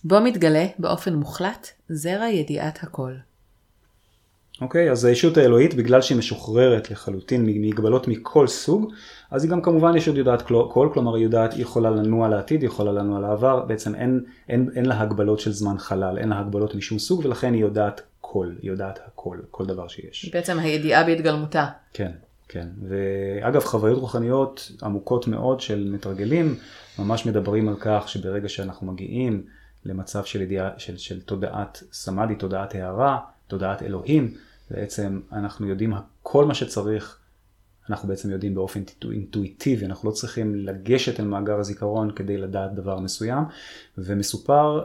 בו מתגלה באופן מוחלט זרע ידיעת הכל. אוקיי, אז הישות האלוהית, בגלל שהיא משוחררת לחלוטין ממגבלות מכל סוג, אז היא גם כמובן ישות יודעת כל, כל, כלומר היא יודעת, היא יכולה לנוע לעתיד, היא יכולה לנוע לעבר, בעצם אין, אין, אין לה הגבלות של זמן חלל, אין לה הגבלות משום סוג, ולכן היא יודעת כל, היא יודעת הכל, כל דבר שיש. בעצם הידיעה בהתגלמותה. כן. כן, ואגב חוויות רוחניות עמוקות מאוד של מתרגלים ממש מדברים על כך שברגע שאנחנו מגיעים למצב של, ידיעה, של, של תודעת סמאדי, תודעת הערה, תודעת אלוהים, בעצם אנחנו יודעים כל מה שצריך, אנחנו בעצם יודעים באופן אינטואיטיבי, אנחנו לא צריכים לגשת אל מאגר הזיכרון כדי לדעת דבר מסוים, ומסופר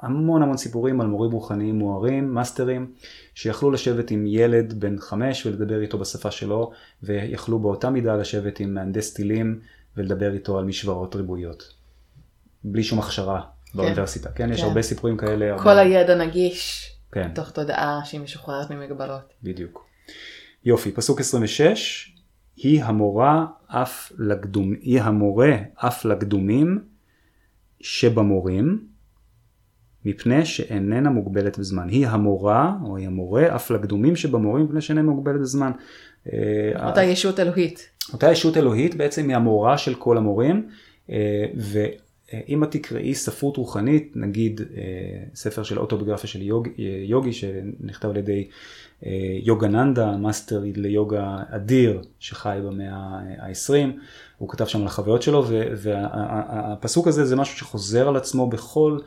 המון המון סיפורים על מורים רוחניים מוארים, מאסטרים, שיכלו לשבת עם ילד בן חמש ולדבר איתו בשפה שלו, ויכלו באותה מידה לשבת עם מהנדס טילים ולדבר איתו על משוואות ריבועיות. בלי שום הכשרה כן. באוניברסיטה, כן? כן? יש הרבה סיפורים כאלה. כל הרבה... הידע נגיש, כן. תוך תודעה שהיא משוחררת ממגבלות. בדיוק. יופי, פסוק 26, היא המורה אף לקדום, היא המורה אף לקדומים שבמורים, מפני שאיננה מוגבלת בזמן. היא המורה, או היא המורה, אף לקדומים שבמורים, מפני שאיננה מוגבלת בזמן. אה, אותה ישות אלוהית. אותה ישות אלוהית בעצם היא המורה של כל המורים, אה, ואם את תקראי ספרות רוחנית, נגיד אה, ספר של אוטוביוגרפיה של יוג, יוגי שנכתב על ידי יוגננדה, מאסטר ליוגה אדיר שחי במאה ה-20, הוא כתב שם על החוויות שלו, והפסוק הזה זה משהו שחוזר על עצמו בכל...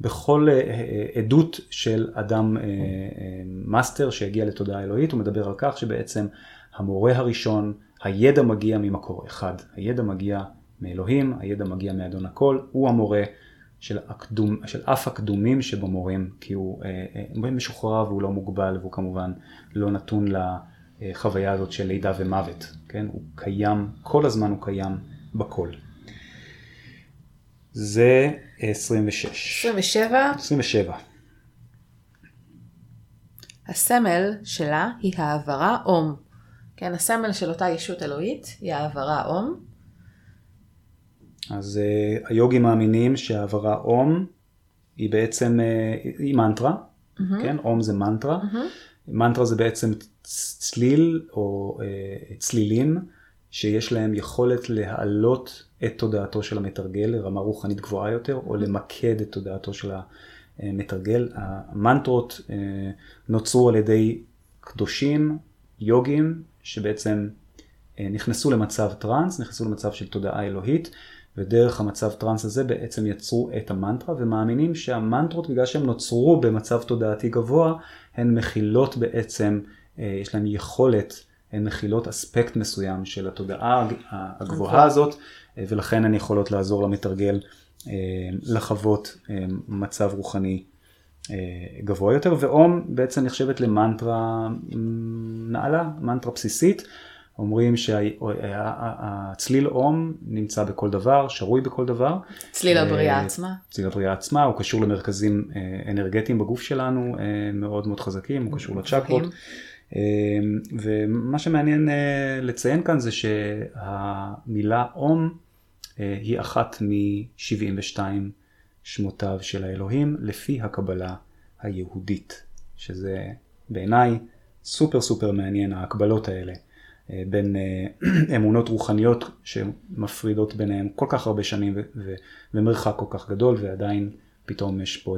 בכל אה, אה, עדות של אדם אה, מאסטר שהגיע לתודעה אלוהית, הוא מדבר על כך שבעצם המורה הראשון, הידע מגיע ממקור אחד, הידע מגיע מאלוהים, הידע מגיע מאדון הכל, הוא המורה של, הקדום, של אף הקדומים שבמורים, כי הוא משוחרר והוא לא מוגבל והוא כמובן לא נתון לחוויה הזאת של לידה ומוות, כן? הוא קיים, כל הזמן הוא קיים בכל. זה 26. 27? 27. הסמל שלה היא העברה אום. כן, הסמל של אותה ישות אלוהית היא העברה אום. אז uh, היוגים מאמינים שהעברה אום היא בעצם, uh, היא מנטרה, mm-hmm. כן? אום זה מנטרה. Mm-hmm. מנטרה זה בעצם צליל או uh, צלילים שיש להם יכולת להעלות את תודעתו של המתרגל לרמה רוחנית גבוהה יותר, או למקד את תודעתו של המתרגל. המנטרות אה, נוצרו על ידי קדושים, יוגים, שבעצם אה, נכנסו למצב טראנס, נכנסו למצב של תודעה אלוהית, ודרך המצב טראנס הזה בעצם יצרו את המנטרה, ומאמינים שהמנטרות, בגלל שהן נוצרו במצב תודעתי גבוה, הן מכילות בעצם, אה, יש להן יכולת הן מכילות אספקט מסוים של התודעה הגבוהה הזאת, ולכן הן יכולות לעזור למתרגל אה, לחוות אה, מצב רוחני אה, גבוה יותר, ואום בעצם נחשבת למנטרה נעלה, מנטרה בסיסית. אומרים שהצליל אום נמצא בכל דבר, שרוי בכל דבר. צליל הבריאה עצמה. צליל הבריאה עצמה, הוא קשור למרכזים אנרגטיים בגוף שלנו, מאוד מאוד חזקים, הוא קשור לצ'קרות. ומה שמעניין אה, לציין כאן זה שהמילה אום אה, היא אחת מ-72 שמותיו של האלוהים לפי הקבלה היהודית, שזה בעיניי סופר סופר מעניין ההקבלות האלה אה, בין אמונות רוחניות שמפרידות ביניהם כל כך הרבה שנים ומרחק כל כך גדול ועדיין פתאום יש פה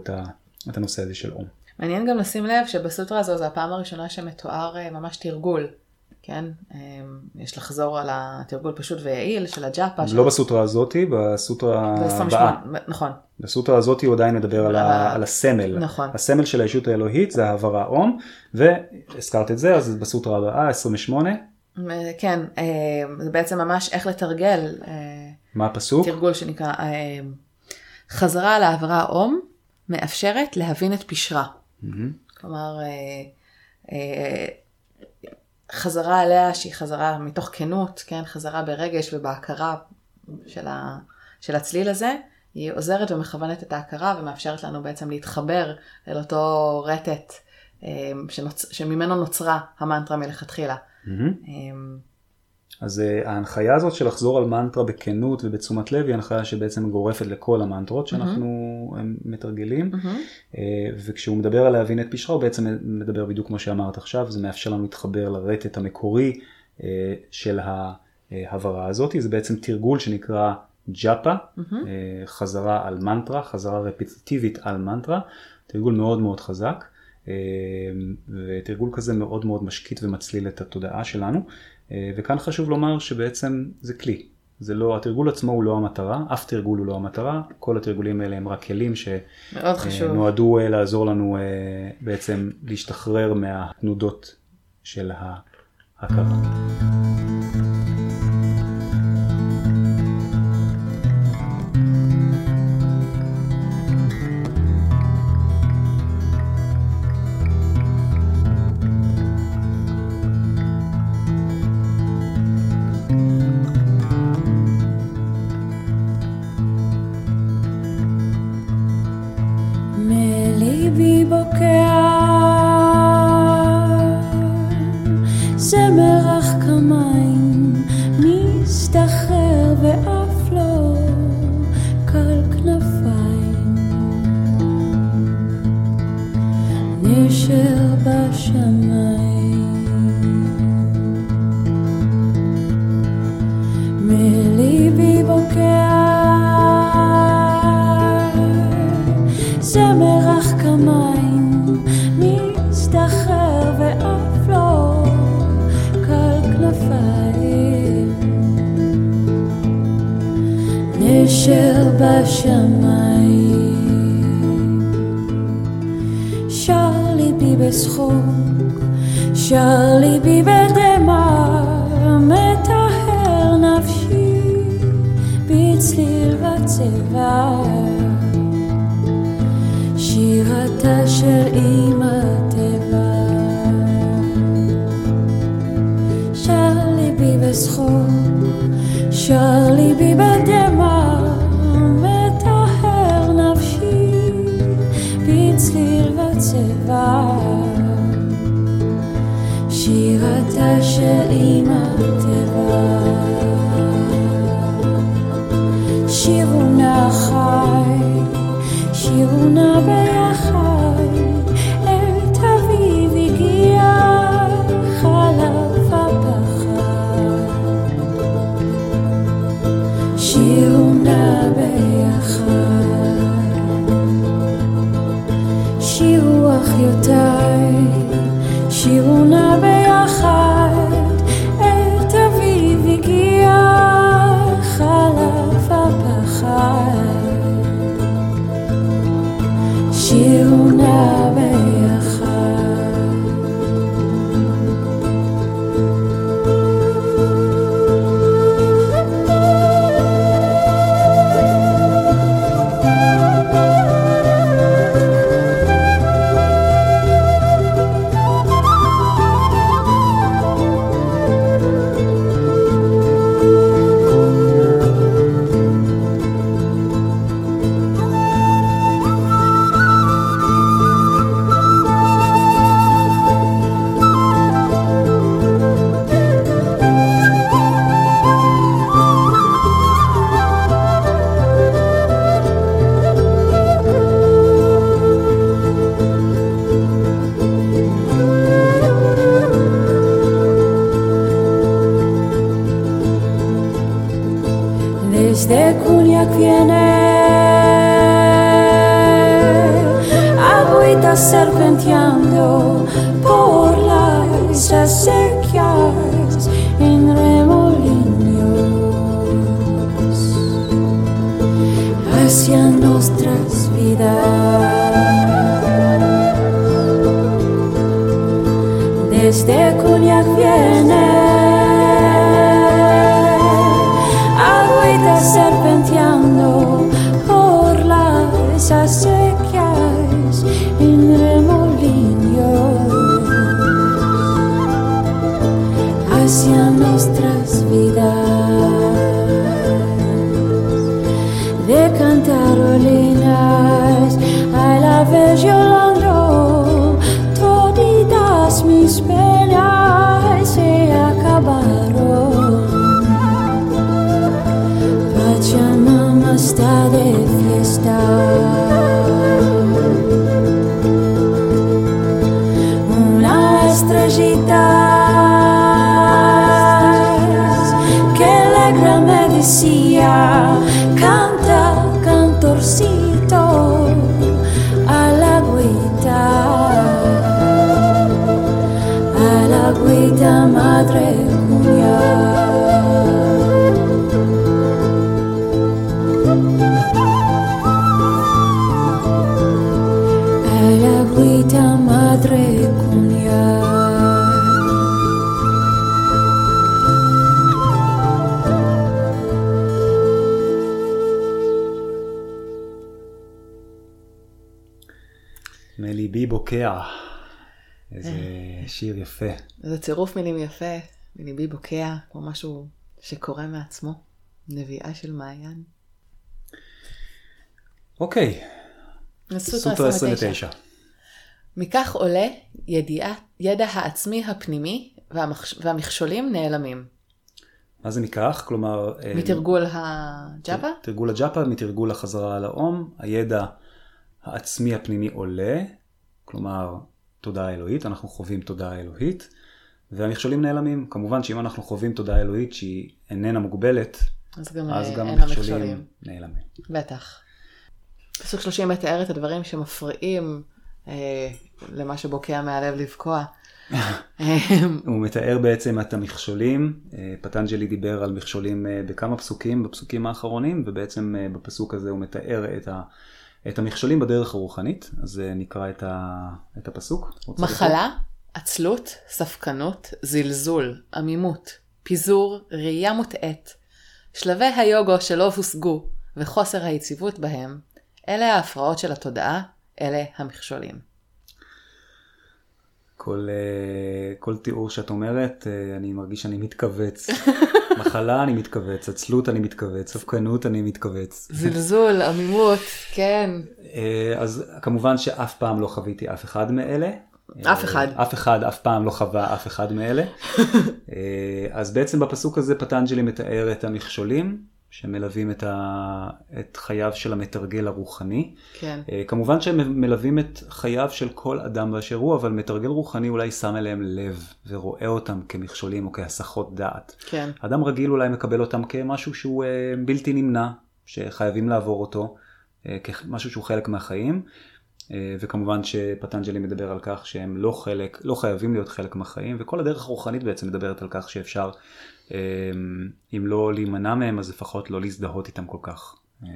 את הנושא הזה של אום. מעניין גם לשים לב שבסוטרה הזו זו הפעם הראשונה שמתואר אה, ממש תרגול. כן, אה, יש לחזור על התרגול פשוט ויעיל של הג'אפה. לא של... בסוטרה הזאתי, בסוטרה הבאה. נכון. בסוטרה הזאתי הוא עדיין מדבר על, ה... על הסמל. נכון. הסמל של הישות האלוהית זה העברה אום, והזכרת את זה, אז בסוטרה הבאה, 28. כן, אה, זה בעצם ממש איך לתרגל. מה הפסוק? תרגול שנקרא חזרה על העברה אום מאפשרת להבין את פשרה. Mm-hmm. כלומר, אה, אה, חזרה עליה שהיא חזרה מתוך כנות, כן, חזרה ברגש ובהכרה של, ה, של הצליל הזה, היא עוזרת ומכוונת את ההכרה ומאפשרת לנו בעצם להתחבר אל אותו רטט אה, שנוצ... שממנו נוצרה המנטרה מלכתחילה. Mm-hmm. אז uh, ההנחיה הזאת של לחזור על מנטרה בכנות ובתשומת לב היא הנחיה שבעצם גורפת לכל המנטרות שאנחנו mm-hmm. מתרגלים mm-hmm. uh, וכשהוא מדבר על להבין את פשרה הוא בעצם מדבר בדיוק כמו שאמרת עכשיו זה מאפשר לנו להתחבר לרטט המקורי uh, של ההברה הזאת זה בעצם תרגול שנקרא ג'אפה mm-hmm. חזרה על מנטרה חזרה רפטיטיבית על מנטרה תרגול מאוד מאוד חזק. אמ, ותרגול כזה מאוד מאוד משקיט ומצליל את התודעה שלנו. אה, וכאן חשוב לומר שבעצם זה כלי. זה לא, התרגול עצמו הוא לא המטרה, אף תרגול הוא לא המטרה, כל התרגולים האלה הם רק כלים שנועדו אה, אה, לעזור לנו בעצם להשתחרר מהתנודות של ההכרה. יפה. זה צירוף מילים יפה, מליבי בוקע, כמו משהו שקורה מעצמו. נביאה של מעיין. אוקיי, סוטרה סוטרה 29. 29. מכך עולה ידיעה, ידע העצמי הפנימי והמכש... והמכשולים נעלמים. מה זה מכך? כלומר... אה, מתרגול הג'אפה? תרגול הג'אפה, מתרגול החזרה על האום, הידע העצמי הפנימי עולה, כלומר תודעה אלוהית, אנחנו חווים תודעה אלוהית, והמכשולים נעלמים. כמובן שאם אנחנו חווים תודעה אלוהית שהיא איננה מוגבלת, אז גם, אז אה, גם המכשולים. נעלמים. בטח. פסוק 30 מתאר את הדברים שמפריעים אה, למה שבוקע מהלב לבקוע. אה, הוא מתאר בעצם את המכשולים, אה, פטנג'לי דיבר על מכשולים אה, בכמה פסוקים, בפסוקים האחרונים, ובעצם בפסוק הזה הוא מתאר את, ה, את המכשולים בדרך הרוחנית, אז אה, נקרא את, ה, את הפסוק. מחלה, עצלות, ספקנות, זלזול, עמימות, פיזור, ראייה מוטעית, שלבי היוגו שלא הושגו וחוסר היציבות בהם, אלה ההפרעות של התודעה, אלה המכשולים. כל, אה, כל תיאור שאת אומרת, אה, אני מרגיש שאני מתכווץ. מחלה אני מתכווץ, עצלות אני מתכווץ, ספקנות אני מתכווץ. זלזול, עמימות, כן. אה, אז כמובן שאף פעם לא חוויתי אף אחד מאלה. אף אחד. אף אחד אף פעם לא חווה אף אחד מאלה. אה, אז בעצם בפסוק הזה פטנג'לי מתאר את המכשולים שמלווים את, ה... את חייו של המתרגל הרוחני. כן. אה, כמובן שהם מלווים את חייו של כל אדם באשר הוא, אבל מתרגל רוחני אולי שם אליהם לב ורואה אותם כמכשולים או כהסחות דעת. כן. אדם רגיל אולי מקבל אותם כמשהו שהוא אה, בלתי נמנע, שחייבים לעבור אותו, אה, כמשהו שהוא חלק מהחיים. וכמובן שפטנג'לי מדבר על כך שהם לא חלק, לא חייבים להיות חלק מהחיים, וכל הדרך הרוחנית בעצם מדברת על כך שאפשר, אם לא להימנע מהם, אז לפחות לא להזדהות איתם כל כך. אה,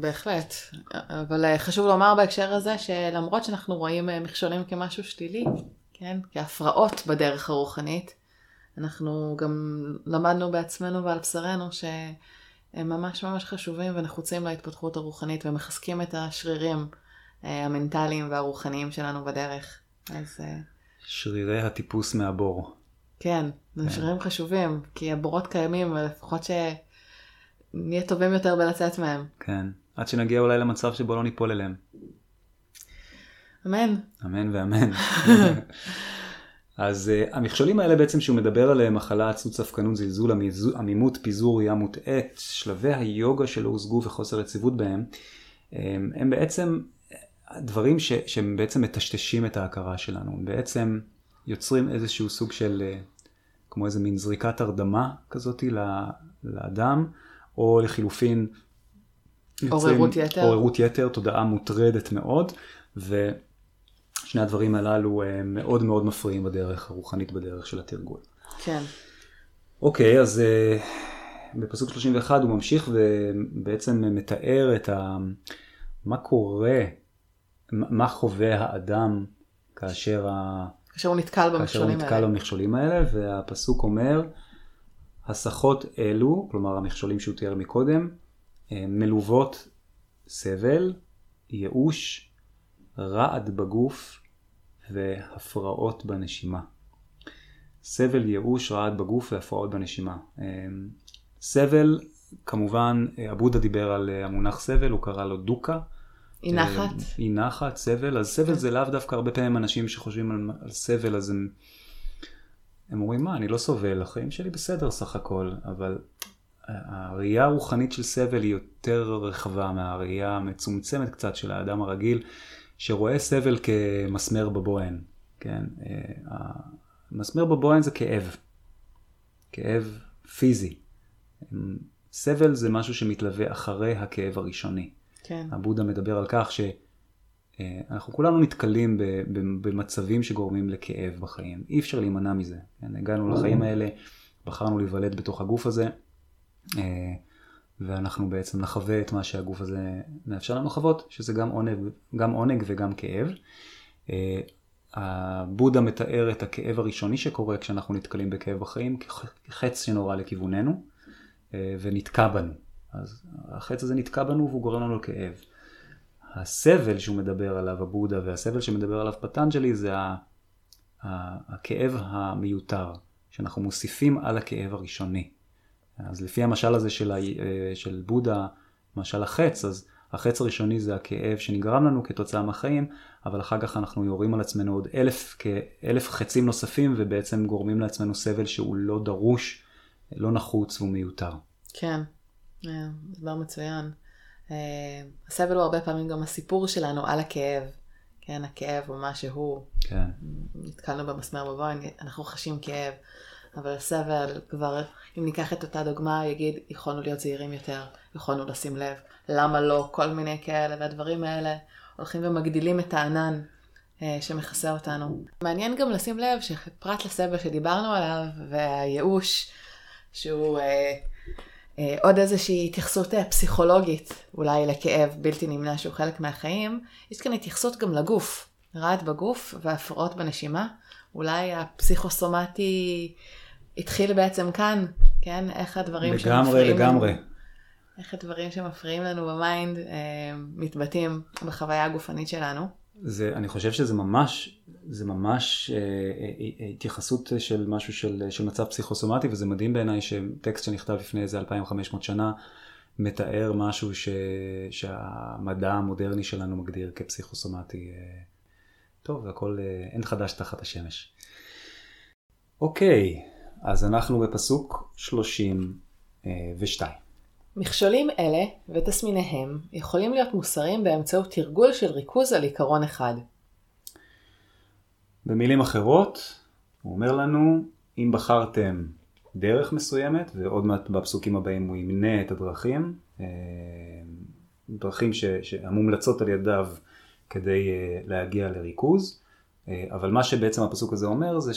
בהחלט. אבל אה, חשוב לומר בהקשר הזה שלמרות שאנחנו רואים אה, מכשולים כמשהו שלילי, כן, כהפרעות בדרך הרוחנית, אנחנו גם למדנו בעצמנו ועל בשרנו שהם ממש ממש חשובים ונחוצים להתפתחות הרוחנית ומחזקים את השרירים אה, המנטליים והרוחניים שלנו בדרך. אז שרירי הטיפוס מהבור. כן, זה שרירים חשובים, כי הבורות קיימים, ולפחות שנהיה טובים יותר בלצאת מהם. כן. עד שנגיע אולי למצב שבו לא ניפול אליהם. אמן. אמן ואמן. אז uh, המכשולים האלה בעצם שהוא מדבר עליהם, מחלה, עצות, ספקנות, זלזול, עמימות, פיזור, ראייה מוטעית, שלבי היוגה שלא הושגו וחוסר יציבות בהם, הם, הם בעצם דברים ש, שהם בעצם מטשטשים את ההכרה שלנו, בעצם יוצרים איזשהו סוג של, אה, כמו איזה מין זריקת הרדמה כזאתי ל- לאדם, או לחילופין, יוצרים עוררות יתר. עוררות יתר, תודעה מוטרדת מאוד, ושני הדברים הללו אה, מאוד מאוד מפריעים בדרך הרוחנית, בדרך של התרגול. כן. אוקיי, אז uh, בפסוק 31 הוא ממשיך ובעצם מתאר את ה... מה קורה, מה חווה האדם כאשר, ה... כאשר הוא נתקל כאשר הוא במכשולים נתקל האלה. במכשולים האלה, והפסוק אומר, הסחות אלו, כלומר המכשולים שהוא תיאר מקודם, אה, מלוות סבל, ייאוש, רעד בגוף והפרעות בנשימה. סבל, ייאוש, רעד בגוף והפרעות בנשימה. אה, סבל, כמובן, אה, אבודה דיבר על אה, המונח סבל, הוא קרא לו דוקה. נחת. אה, אי נחת, סבל. אז סבל זה לאו דווקא הרבה פעמים אנשים שחושבים על, על סבל, אז הם, הם אומרים, מה, אני לא סובל, החיים שלי בסדר סך הכל, אבל הראייה הרוחנית של סבל היא יותר רחבה מהראייה המצומצמת קצת של האדם הרגיל, שרואה סבל כמסמר בבוהן. כן? אה, המסמר בבוהן זה כאב. כאב פיזי. סבל זה משהו שמתלווה אחרי הכאב הראשוני. כן. הבודה מדבר על כך שאנחנו כולנו נתקלים במצבים שגורמים לכאב בחיים. אי אפשר להימנע מזה. כן? הגענו לחיים האלה, בחרנו להיוולד בתוך הגוף הזה, אה, ואנחנו בעצם נחווה את מה שהגוף הזה מאפשר לנו לחוות, שזה גם עונג, גם עונג וגם כאב. אה, הבודה מתאר את הכאב הראשוני שקורה כשאנחנו נתקלים בכאב בחיים כחץ שנורא לכיווננו אה, ונתקע בנו. אז החץ הזה נתקע בנו והוא גורם לנו לכאב. הסבל שהוא מדבר עליו, הבודה, והסבל שמדבר עליו פטנג'לי זה הכאב המיותר, שאנחנו מוסיפים על הכאב הראשוני. אז לפי המשל הזה של, ה, של בודה, משל החץ, אז החץ הראשוני זה הכאב שנגרם לנו כתוצאה מהחיים, אבל אחר כך אנחנו יורים על עצמנו עוד אלף, כאלף חצים נוספים, ובעצם גורמים לעצמנו סבל שהוא לא דרוש, לא נחוץ והוא מיותר. כן, אה, דבר מצוין. אה, הסבל הוא הרבה פעמים גם הסיפור שלנו על הכאב. כן, הכאב הוא מה שהוא. כן. נתקלנו במסמר בבוין, אנחנו חשים כאב. אבל הסבל כבר, אם ניקח את אותה דוגמה, יגיד, יכולנו להיות זהירים יותר, יכולנו לשים לב, למה לא, כל מיני כאלה, והדברים האלה הולכים ומגדילים את הענן אה, שמכסה אותנו. מעניין גם לשים לב שפרט לסבל שדיברנו עליו, והייאוש, שהוא אה, אה, עוד איזושהי התייחסות אה, פסיכולוגית, אולי לכאב בלתי נמנע שהוא חלק מהחיים, יש כאן התייחסות גם לגוף, רעד בגוף והפרעות בנשימה. אולי הפסיכוסומטי התחיל בעצם כאן, כן? איך הדברים לגמרי, שמפריעים לגמרי. לנו, איך הדברים שמפריעים לנו ב mind אה, מתבטאים בחוויה הגופנית שלנו. זה, אני חושב שזה ממש, זה ממש אה, אה, אה, התייחסות של משהו של, של מצב פסיכוסומטי, וזה מדהים בעיניי שטקסט שנכתב לפני איזה 2500 שנה, מתאר משהו ש, שהמדע המודרני שלנו מגדיר כפסיכוסומטי. אה, טוב, הכל, אה, אין חדש תחת השמש. אוקיי, אז אנחנו בפסוק 32. מכשולים אלה ותסמיניהם יכולים להיות מוסרים באמצעות תרגול של ריכוז על עיקרון אחד. במילים אחרות, הוא אומר לנו, אם בחרתם דרך מסוימת, ועוד מעט בפסוקים הבאים הוא ימנה את הדרכים, אה, דרכים ש, שהמומלצות על ידיו כדי אה, להגיע לריכוז, אה, אבל מה שבעצם הפסוק הזה אומר זה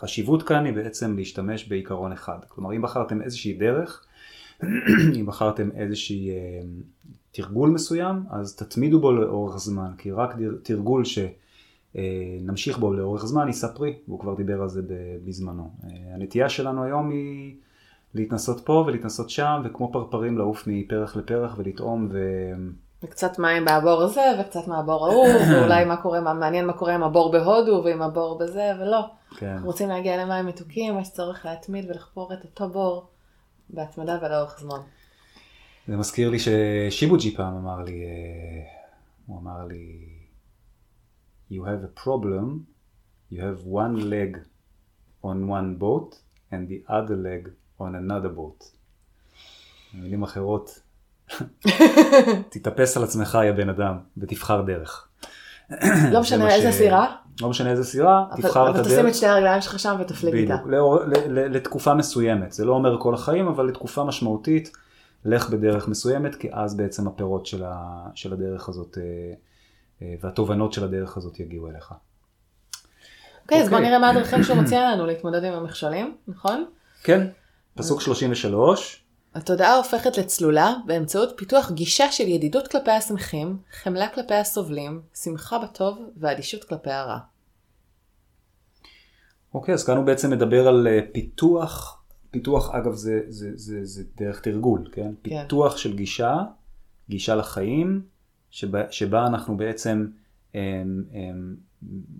שהחשיבות כאן היא בעצם להשתמש בעיקרון אחד. כלומר, אם בחרתם איזושהי דרך, אם בחרתם איזושהי תרגול מסוים, אז תתמידו בו לאורך זמן, כי רק תרגול שנמשיך בו לאורך זמן יישא פרי, והוא כבר דיבר על זה בזמנו. הנטייה שלנו היום היא להתנסות פה ולהתנסות שם, וכמו פרפרים לעוף מפרח לפרח ולטעום ו... וקצת מים בבור הזה, וקצת מהבור ההוא, ואולי מה קורה, מה מעניין מה קורה עם הבור בהודו ועם הבור בזה, ולא. כן. רוצים להגיע למים מתוקים, יש צורך להתמיד ולחפור את אותו בור בהתמדה ולאורך זמן. זה מזכיר לי ששיבוג'י פעם אמר לי, אה, הוא אמר לי, you have a problem, you have one leg on one boat and the other leg on another boat. במילים אחרות, תתאפס על עצמך יא בן אדם ותבחר דרך. לא משנה איזה ש- סירה, לא משנה איזה סירה, אבל- תבחר את אבל תשים הדרך. את שתי הרגליים שלך שם ותפליג איתה. בדיוק, לתקופה מסוימת, זה לא אומר כל החיים, אבל לתקופה משמעותית, לך בדרך מסוימת, כי אז בעצם הפירות של, ה, של הדרך הזאת אה, אה, והתובנות של הדרך הזאת יגיעו אליך. אוקיי, אז בוא אוקיי. נראה מה הדרכים שהוא מציע לנו להתמודד עם המכשולים, נכון? כן, פסוק 33, התודעה הופכת לצלולה באמצעות פיתוח גישה של ידידות כלפי השמחים, חמלה כלפי הסובלים, שמחה בטוב ואדישות כלפי הרע. אוקיי, אז כאן הוא בעצם מדבר על אה, פיתוח, פיתוח אגב זה, זה, זה, זה דרך תרגול, כן? כן. פיתוח של גישה, גישה לחיים, שבה, שבה אנחנו בעצם הם, הם,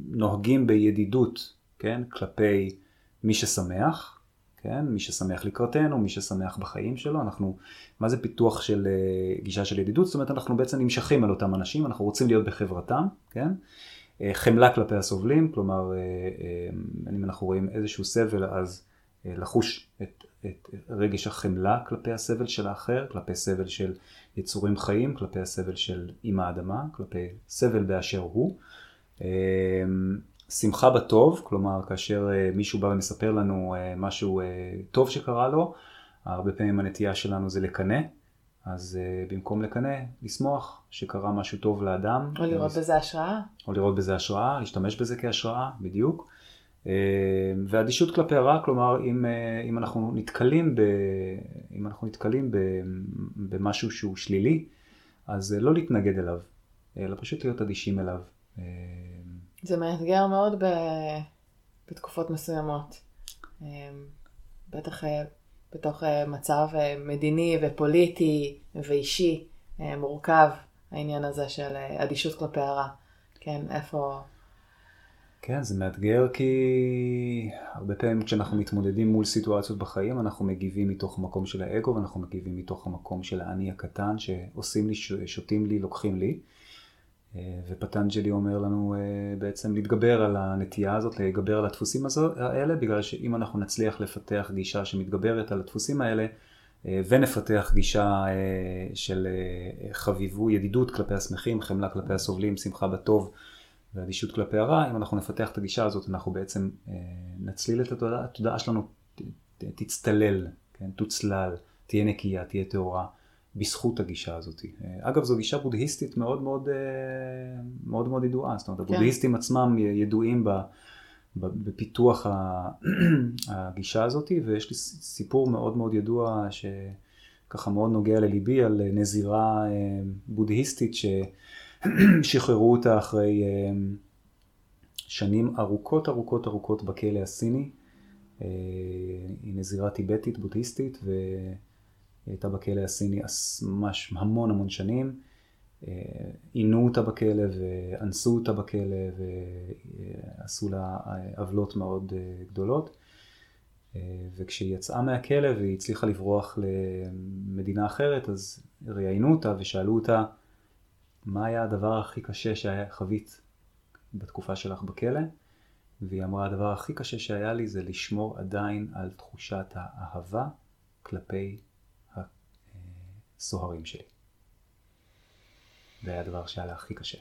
נוהגים בידידות, כן? כלפי מי ששמח, כן? מי ששמח לקראתנו, מי ששמח בחיים שלו, אנחנו, מה זה פיתוח של אה, גישה של ידידות? זאת אומרת, אנחנו בעצם נמשכים על אותם אנשים, אנחנו רוצים להיות בחברתם, כן? אה, חמלה כלפי הסובלים, כלומר, אה, אה, אם אנחנו רואים איזשהו סבל, אז אה, לחוש את, את רגש החמלה כלפי הסבל של האחר, כלפי סבל של יצורים חיים, כלפי הסבל של אימא האדמה, כלפי סבל באשר הוא. שמחה בטוב, כלומר, כאשר אה, מישהו בא ומספר לנו אה, משהו אה, טוב שקרה לו, הרבה פעמים הנטייה שלנו זה לקנא. אז uh, במקום לקנא, לשמוח שקרה משהו טוב לאדם. או לראות בזה השראה. או לראות בזה השראה, להשתמש בזה כהשראה, בדיוק. ואדישות כלפי הרע, כלומר, אם, אם אנחנו נתקלים, ב, אם אנחנו נתקלים ב, במשהו שהוא שלילי, אז לא להתנגד אליו, אלא פשוט להיות אדישים אליו. זה מאתגר מאוד ב... בתקופות מסוימות. אה, בטח אה, בתוך אה, מצב אה, מדיני ופוליטי ואישי מורכב, העניין הזה של אדישות כלפי הרע. כן, איפה... כן, זה מאתגר כי הרבה פעמים כשאנחנו מתמודדים מול סיטואציות בחיים, אנחנו מגיבים מתוך המקום של האגו ואנחנו מגיבים מתוך המקום של האני הקטן שעושים לי, שותים לי, לוקחים לי. אה, ופטנג'לי אומר לנו אה, בעצם להתגבר על הנטייה הזאת, להתגבר על הדפוסים האלה, בגלל שאם אנחנו נצליח לפתח גישה שמתגברת על הדפוסים האלה, אה, ונפתח גישה של חביבו, ידידות כלפי השמחים, חמלה כלפי הסובלים, שמחה בטוב ואדישות כלפי הרע, אם אנחנו נפתח את הגישה הזאת, אנחנו בעצם נצליל את התודעה, התודעה שלנו תצטלל, כן, תוצלל, תהיה נקייה, תהיה טהורה. בזכות הגישה הזאת. אגב, זו גישה בודהיסטית מאוד מאוד, אה, מאוד, מאוד ידועה, זאת אומרת, כן. הבודהיסטים עצמם ידועים ב, בפיתוח הגישה הזאת, ויש לי סיפור מאוד מאוד ידוע שככה מאוד נוגע לליבי על נזירה אה, בודהיסטית ששחררו אותה אחרי אה, שנים ארוכות ארוכות ארוכות בכלא הסיני. היא נזירה טיבטית בודהיסטית, ו... היא הייתה בכלא הסיני ממש המון המון שנים. אה, עינו אותה בכלא ואנסו אותה בכלא ועשו לה עוולות מאוד אה, גדולות. אה, וכשהיא יצאה מהכלא והיא הצליחה לברוח למדינה אחרת, אז ראיינו אותה ושאלו אותה, מה היה הדבר הכי קשה שחווית בתקופה שלך בכלא? והיא אמרה, הדבר הכי קשה שהיה לי זה לשמור עדיין על תחושת האהבה כלפי הסוהרים שלי. זה היה הדבר שהיה לה הכי קשה.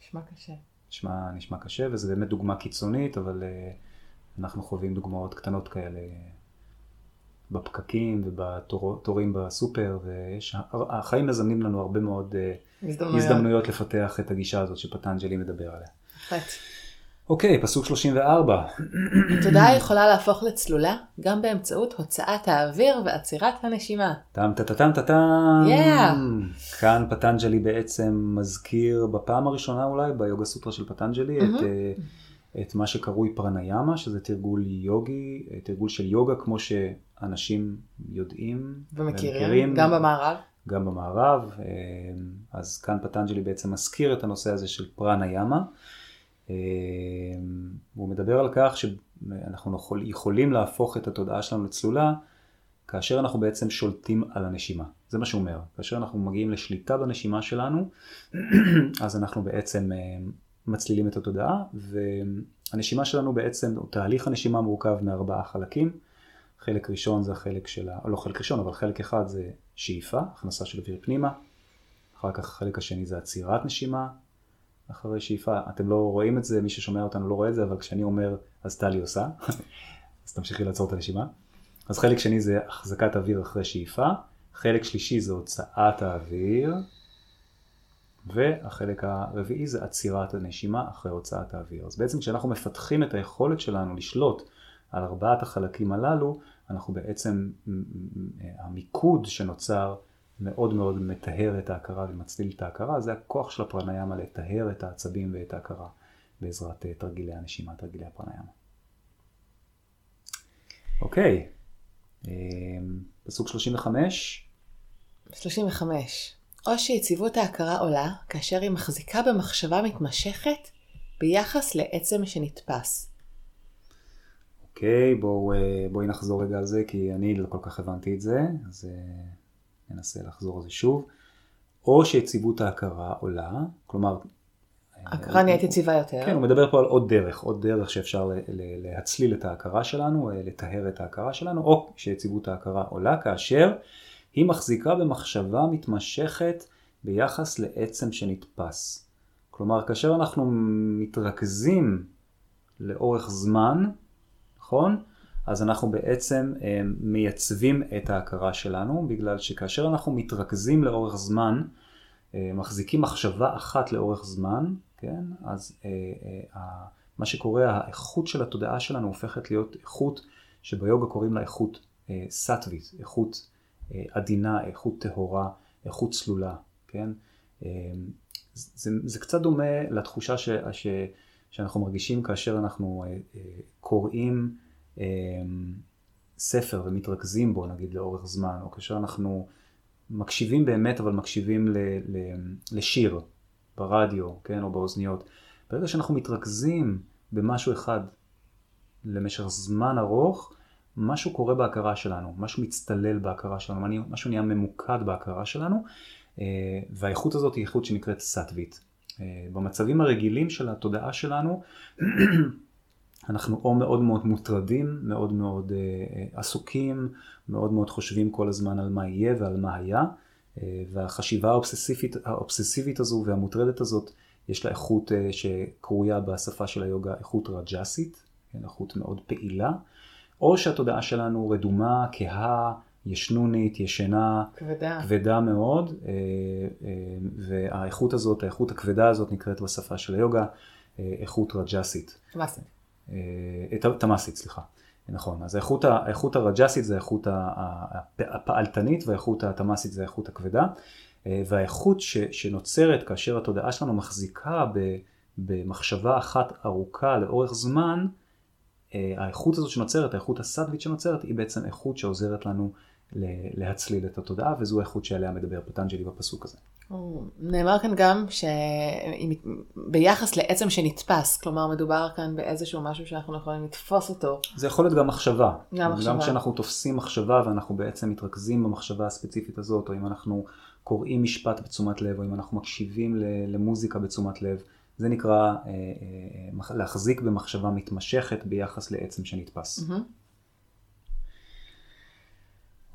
נשמע קשה. נשמע, נשמע קשה, וזו באמת דוגמה קיצונית, אבל uh, אנחנו חווים דוגמאות קטנות כאלה בפקקים ובתורים בסופר, ויש, החיים מזמנים לנו הרבה מאוד uh. הזדמנויות לפתח את הגישה הזאת שפטנג'לי מדבר עליה. בהחלט. אוקיי, פסוק 34. התודעה יכולה להפוך לצלולה גם באמצעות הוצאת האוויר ועצירת הנשימה. טם טה טה טם טה טם. כאן פטנג'לי בעצם מזכיר בפעם הראשונה אולי ביוגה סוטרה של פטנג'לי את, אה, את מה שקרוי פרניאמה, שזה תרגול יוגי, אה, תרגול של יוגה כמו שאנשים יודעים. ומכירים, ומכירים, גם במערב. גם במערב. אה, אז כאן פטנג'לי בעצם מזכיר את הנושא הזה של פרניאמה. והוא מדבר על כך שאנחנו יכולים להפוך את התודעה שלנו לצלולה כאשר אנחנו בעצם שולטים על הנשימה. זה מה שהוא אומר. כאשר אנחנו מגיעים לשליטה בנשימה שלנו, אז אנחנו בעצם אה, מצלילים את התודעה, והנשימה שלנו בעצם, או תהליך הנשימה מורכב מארבעה חלקים. חלק ראשון זה החלק של, ה... לא חלק ראשון, אבל חלק אחד זה שאיפה, הכנסה של אוויר פנימה. אחר כך החלק השני זה עצירת נשימה, אחרי שאיפה. אתם לא רואים את זה, מי ששומע אותנו לא רואה את זה, אבל כשאני אומר, אז טלי עושה. אז תמשיכי לעצור את הנשימה. אז חלק שני זה החזקת אוויר אחרי שאיפה, חלק שלישי זה הוצאת האוויר, והחלק הרביעי זה עצירת הנשימה אחרי הוצאת האוויר. אז בעצם כשאנחנו מפתחים את היכולת שלנו לשלוט על ארבעת החלקים הללו, אנחנו בעצם, המיקוד שנוצר מאוד מאוד מטהר את ההכרה ומצליל את ההכרה, זה הכוח של הפרניאמה לטהר את העצבים ואת ההכרה בעזרת אה, תרגילי הנשימה, תרגילי הפרניאמה. אוקיי, אמ, פסוק 35. 35. או שיציבות ההכרה עולה כאשר היא מחזיקה במחשבה מתמשכת ביחס לעצם שנתפס. אוקיי, בואו אה, בוא נחזור רגע על זה, כי אני לא כל כך הבנתי את זה, אז אה, ננסה לחזור על זה שוב, או שיציבות ההכרה עולה, כלומר... ההכרה נהיית יציבה יותר. כן, הוא מדבר פה על עוד דרך, עוד דרך שאפשר להצליל את ההכרה שלנו, אה, לטהר את ההכרה שלנו, או שיציבות ההכרה עולה כאשר היא מחזיקה במחשבה מתמשכת ביחס לעצם שנתפס. כלומר, כאשר אנחנו מתרכזים לאורך זמן, נכון? אז אנחנו בעצם אה, מייצבים את ההכרה שלנו, בגלל שכאשר אנחנו מתרכזים לאורך זמן, אה, מחזיקים מחשבה אחת לאורך זמן, כן? אז אה, מה שקורה, האיכות של התודעה שלנו הופכת להיות איכות שביוגה קוראים לה איכות סאטווית, איכות עדינה, איכות טהורה, איכות צלולה, כן? זה, זה קצת דומה לתחושה ש, ש, שאנחנו מרגישים כאשר אנחנו קוראים ספר ומתרכזים בו נגיד לאורך זמן, או כאשר אנחנו מקשיבים באמת אבל מקשיבים ל, ל, לשיר ברדיו, כן, או באוזניות, ברגע שאנחנו מתרכזים במשהו אחד למשך זמן ארוך, משהו קורה בהכרה שלנו, משהו מצטלל בהכרה שלנו, משהו נהיה ממוקד בהכרה שלנו, אה, והאיכות הזאת היא איכות שנקראת סאטווית. אה, במצבים הרגילים של התודעה שלנו, אנחנו או מאוד מאוד מוטרדים, מאוד מאוד אה, עסוקים, מאוד מאוד חושבים כל הזמן על מה יהיה ועל מה היה, והחשיבה האובססיבית, האובססיבית הזו והמוטרדת הזאת, יש לה איכות שקרויה בשפה של היוגה איכות רג'סית, כן, איכות מאוד פעילה, או שהתודעה שלנו רדומה, כהה, ישנונית, ישנה, כבדה, כבדה מאוד, אה, אה, והאיכות הזאת, האיכות הכבדה הזאת נקראת בשפה של היוגה אה, איכות רג'סית. תמאסית. תמאסית, סליחה. נכון, אז האיכות, האיכות הרג'סית זה האיכות הפעלתנית והאיכות התמאסית זה האיכות הכבדה. והאיכות ש, שנוצרת כאשר התודעה שלנו מחזיקה במחשבה אחת ארוכה לאורך זמן, האיכות הזאת שנוצרת, האיכות הסדווית שנוצרת, היא בעצם איכות שעוזרת לנו להצליל את התודעה, וזו האיכות שעליה מדבר פטנג'לי בפסוק הזה. נאמר כאן גם שביחס לעצם שנתפס, כלומר מדובר כאן באיזשהו משהו שאנחנו יכולים לתפוס אותו. זה יכול להיות גם מחשבה. גם מחשבה. גם כשאנחנו תופסים מחשבה ואנחנו בעצם מתרכזים במחשבה הספציפית הזאת, או אם אנחנו קוראים משפט בתשומת לב, או אם אנחנו מקשיבים למוזיקה בתשומת לב. זה נקרא אה, אה, להחזיק במחשבה מתמשכת ביחס לעצם שנתפס. Mm-hmm.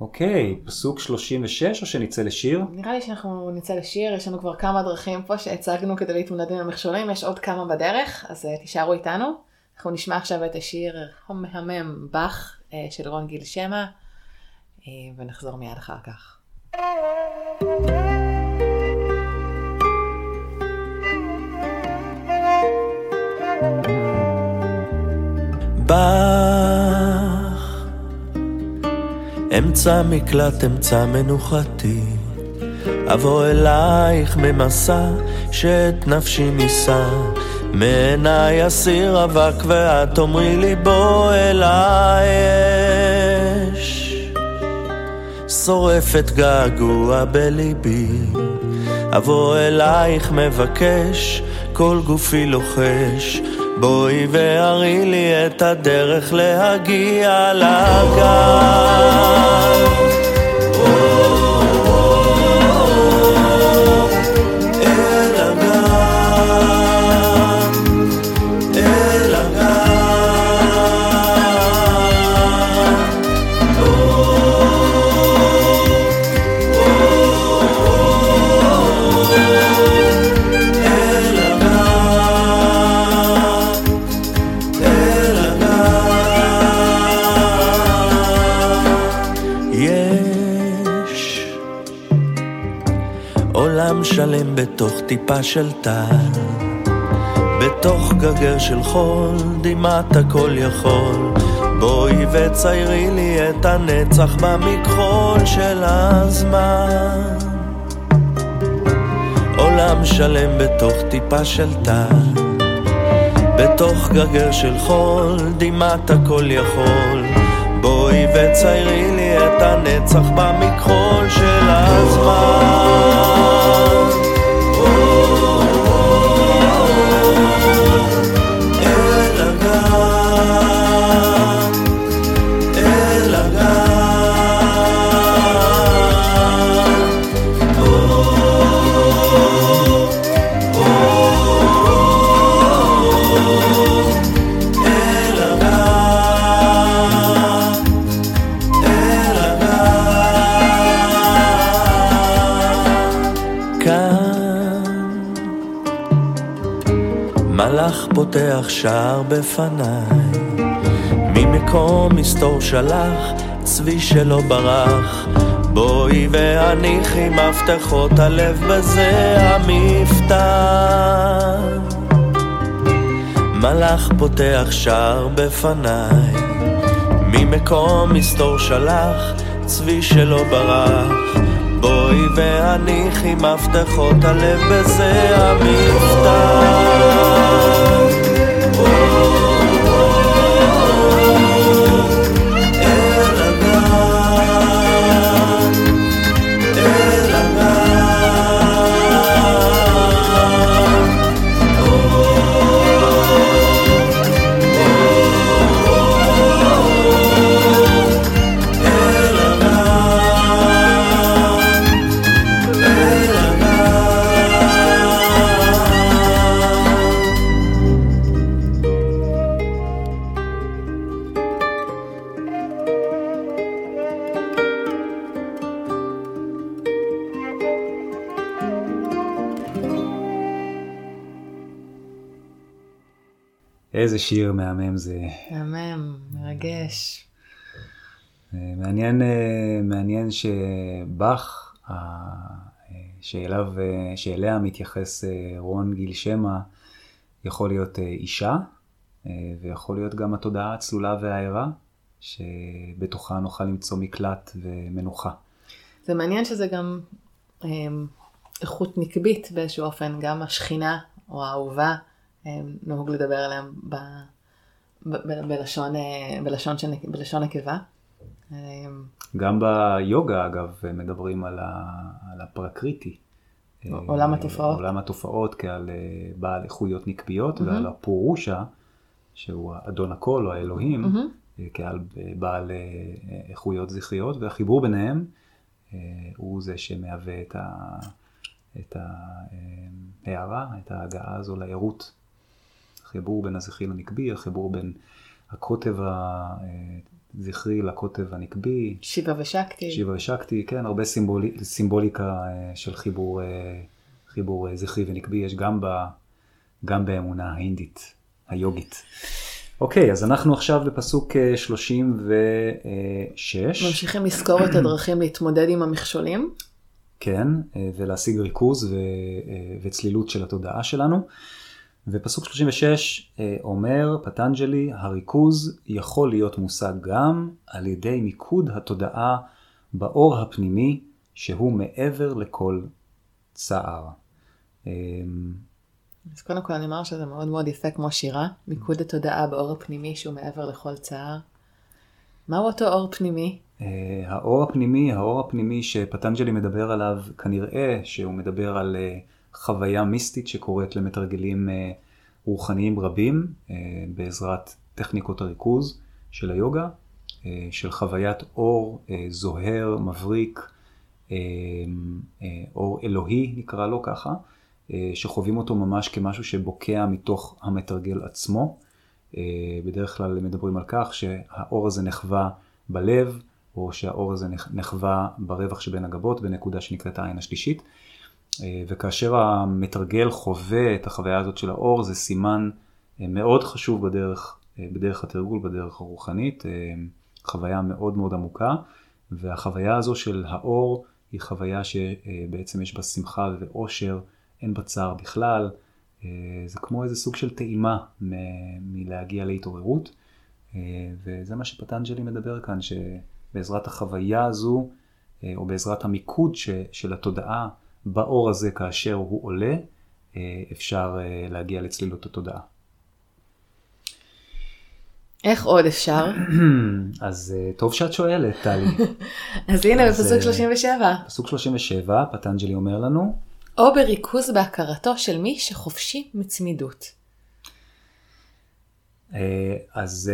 אוקיי, פסוק 36 או שנצא לשיר? נראה לי שאנחנו נצא לשיר, יש לנו כבר כמה דרכים פה שהצגנו כדי להתמודד עם המכשולים, יש עוד כמה בדרך, אז uh, תישארו איתנו. אנחנו נשמע עכשיו את השיר המהמם באך uh, של רון גיל שמע, uh, ונחזור מיד אחר כך. בך, אמצע מקלט, אמצע מנוחתי, אבוא אלייך ממסע שאת נפשי נישא, מעיניי אסיר אבק ואת תאמרי לי בוא אליי אש, שורפת געגוע בליבי, אבוא אלייך מבקש, כל גופי לוחש, בואי והראי לי את הדרך להגיע לגן. שלם בתוך טיפה של טל, בתוך גרגר של חול, דמעת הכל יכול. בואי וציירי לי את הנצח במכחול של הזמן. עולם שלם בתוך טיפה של טל, בתוך גרגר של חול, דמעת הכל יכול. וציירי לי את הנצח במכחול של הזמן. פותח שער בפניי, ממקום מסתור שלח, צבי שלא ברח. בואי והניחי מפתחות הלב בזה המפתח. מלאך פותח שער בפניי, ממקום מסתור שלח, צבי שלא ברח. בואי והניחי מפתחות הלב בזה המפתח. איזה שיר מהמם זה. מהמם, מרגש. אה, מעניין, אה, מעניין שבאך, אה, שאליו, שאליה מתייחס רון גיל שמע, יכול להיות אישה, ויכול להיות גם התודעה הצלולה והערה, שבתוכה נוכל למצוא מקלט ומנוחה. זה מעניין שזה גם איכות נקבית באיזשהו אופן, גם השכינה או האהובה, נהוג לדבר עליהם ב, ב, ב, בלשון, אה, בלשון, של, בלשון נקבה. אמ, גם ביוגה אגב מדברים על, ה, על הפרקריטי. עולם התופעות. עולם התופעות כעל אה, בעל איכויות נקביות ועל הפורושה, שהוא אדון הכל או האלוהים. אה, כעל בעל אה, איכויות זכריות, והחיבור ביניהם אה, הוא זה שמהווה את, ה, את ההערה, את ההגעה הזו לערות. החיבור בין הזכרי לנקבי, החיבור בין הקוטב הזכרי לקוטב הנקבי, שיבה ושקטי. שיבה ושקטי, כן, הרבה סימבולי, סימבוליקה אה, של חיבור, אה, חיבור אה, זכרי ונקבי יש גם, ב, גם באמונה ההינדית, היוגית. אוקיי, אז אנחנו עכשיו בפסוק אה, 36. ממשיכים לזכור את הדרכים להתמודד עם המכשולים. כן, אה, ולהשיג ריכוז ו, אה, וצלילות של התודעה שלנו. ופסוק 36 אה, אומר, פטנג'לי, הריכוז יכול להיות מושג גם על ידי מיקוד התודעה באור הפנימי שהוא מעבר לכל צער. אה, אז קודם כל אני אומר שזה מאוד מאוד יפה כמו שירה, מיקוד התודעה באור הפנימי שהוא מעבר לכל צער. מהו אותו אור פנימי? אה, האור הפנימי, האור הפנימי שפטנג'לי מדבר עליו, כנראה שהוא מדבר על אה, חוויה מיסטית שקורית למתרגלים אה, רוחניים רבים אה, בעזרת טכניקות הריכוז של היוגה, אה, של חוויית אור זוהר, מבריק, אור אלוהי נקרא לו ככה, שחווים אותו ממש כמשהו שבוקע מתוך המתרגל עצמו. בדרך כלל מדברים על כך שהאור הזה נחווה בלב, או שהאור הזה נח- נחווה ברווח שבין הגבות, בנקודה שנקראת העין השלישית. אה, וכאשר המתרגל חווה את החוויה הזאת של האור, זה סימן אה, מאוד חשוב בדרך, אה, בדרך התרגול, בדרך הרוחנית, חוויה מאוד מאוד עמוקה, והחוויה הזו של האור היא חוויה שבעצם יש בה שמחה ואושר, אין בה צער בכלל, זה כמו איזה סוג של טעימה מלהגיע להתעוררות, וזה מה שפטנג'לי מדבר כאן, שבעזרת החוויה הזו, או בעזרת המיקוד ש- של התודעה באור הזה כאשר הוא עולה, אה, אפשר אה, להגיע לצלילות התודעה. איך עוד אפשר? אז אה, טוב שאת שואלת, טלי. אז הנה בפסוק אה, 37. פסוק 37, פטנג'לי אומר לנו, או בריכוז בהכרתו של מי שחופשי מצמידות. אז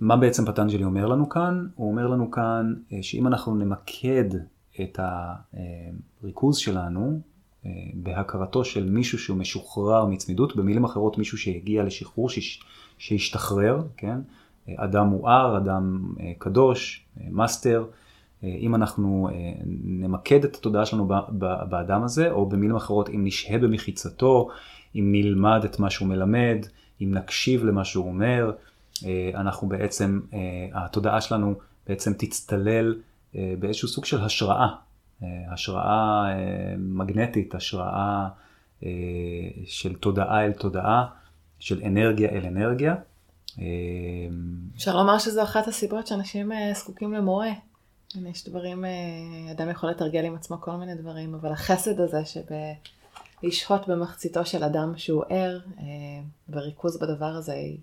מה בעצם פטנג'לי אומר לנו כאן? הוא אומר לנו כאן שאם אנחנו נמקד את הריכוז שלנו אה, בהכרתו של מישהו שהוא משוחרר מצמידות, במילים אחרות מישהו שהגיע לשחרור, שהשתחרר, כן? אדם מואר, אדם אה, קדוש, אה, מאסטר. אם אנחנו נמקד את התודעה שלנו באדם הזה, או במילים אחרות, אם נשהה במחיצתו, אם נלמד את מה שהוא מלמד, אם נקשיב למה שהוא אומר, אנחנו בעצם, התודעה שלנו בעצם תצטלל באיזשהו סוג של השראה, אה, השראה אה, מגנטית, השראה אה, של תודעה אל תודעה, של אנרגיה אל אנרגיה. אה, אפשר לומר שזו אחת הסיבות שאנשים אה, זקוקים למורה. יש דברים, אה, אדם יכול לתרגל עם עצמו כל מיני דברים, אבל החסד הזה שבלשהות במחציתו של אדם שהוא ער, אה, וריכוז בדבר הזה היא,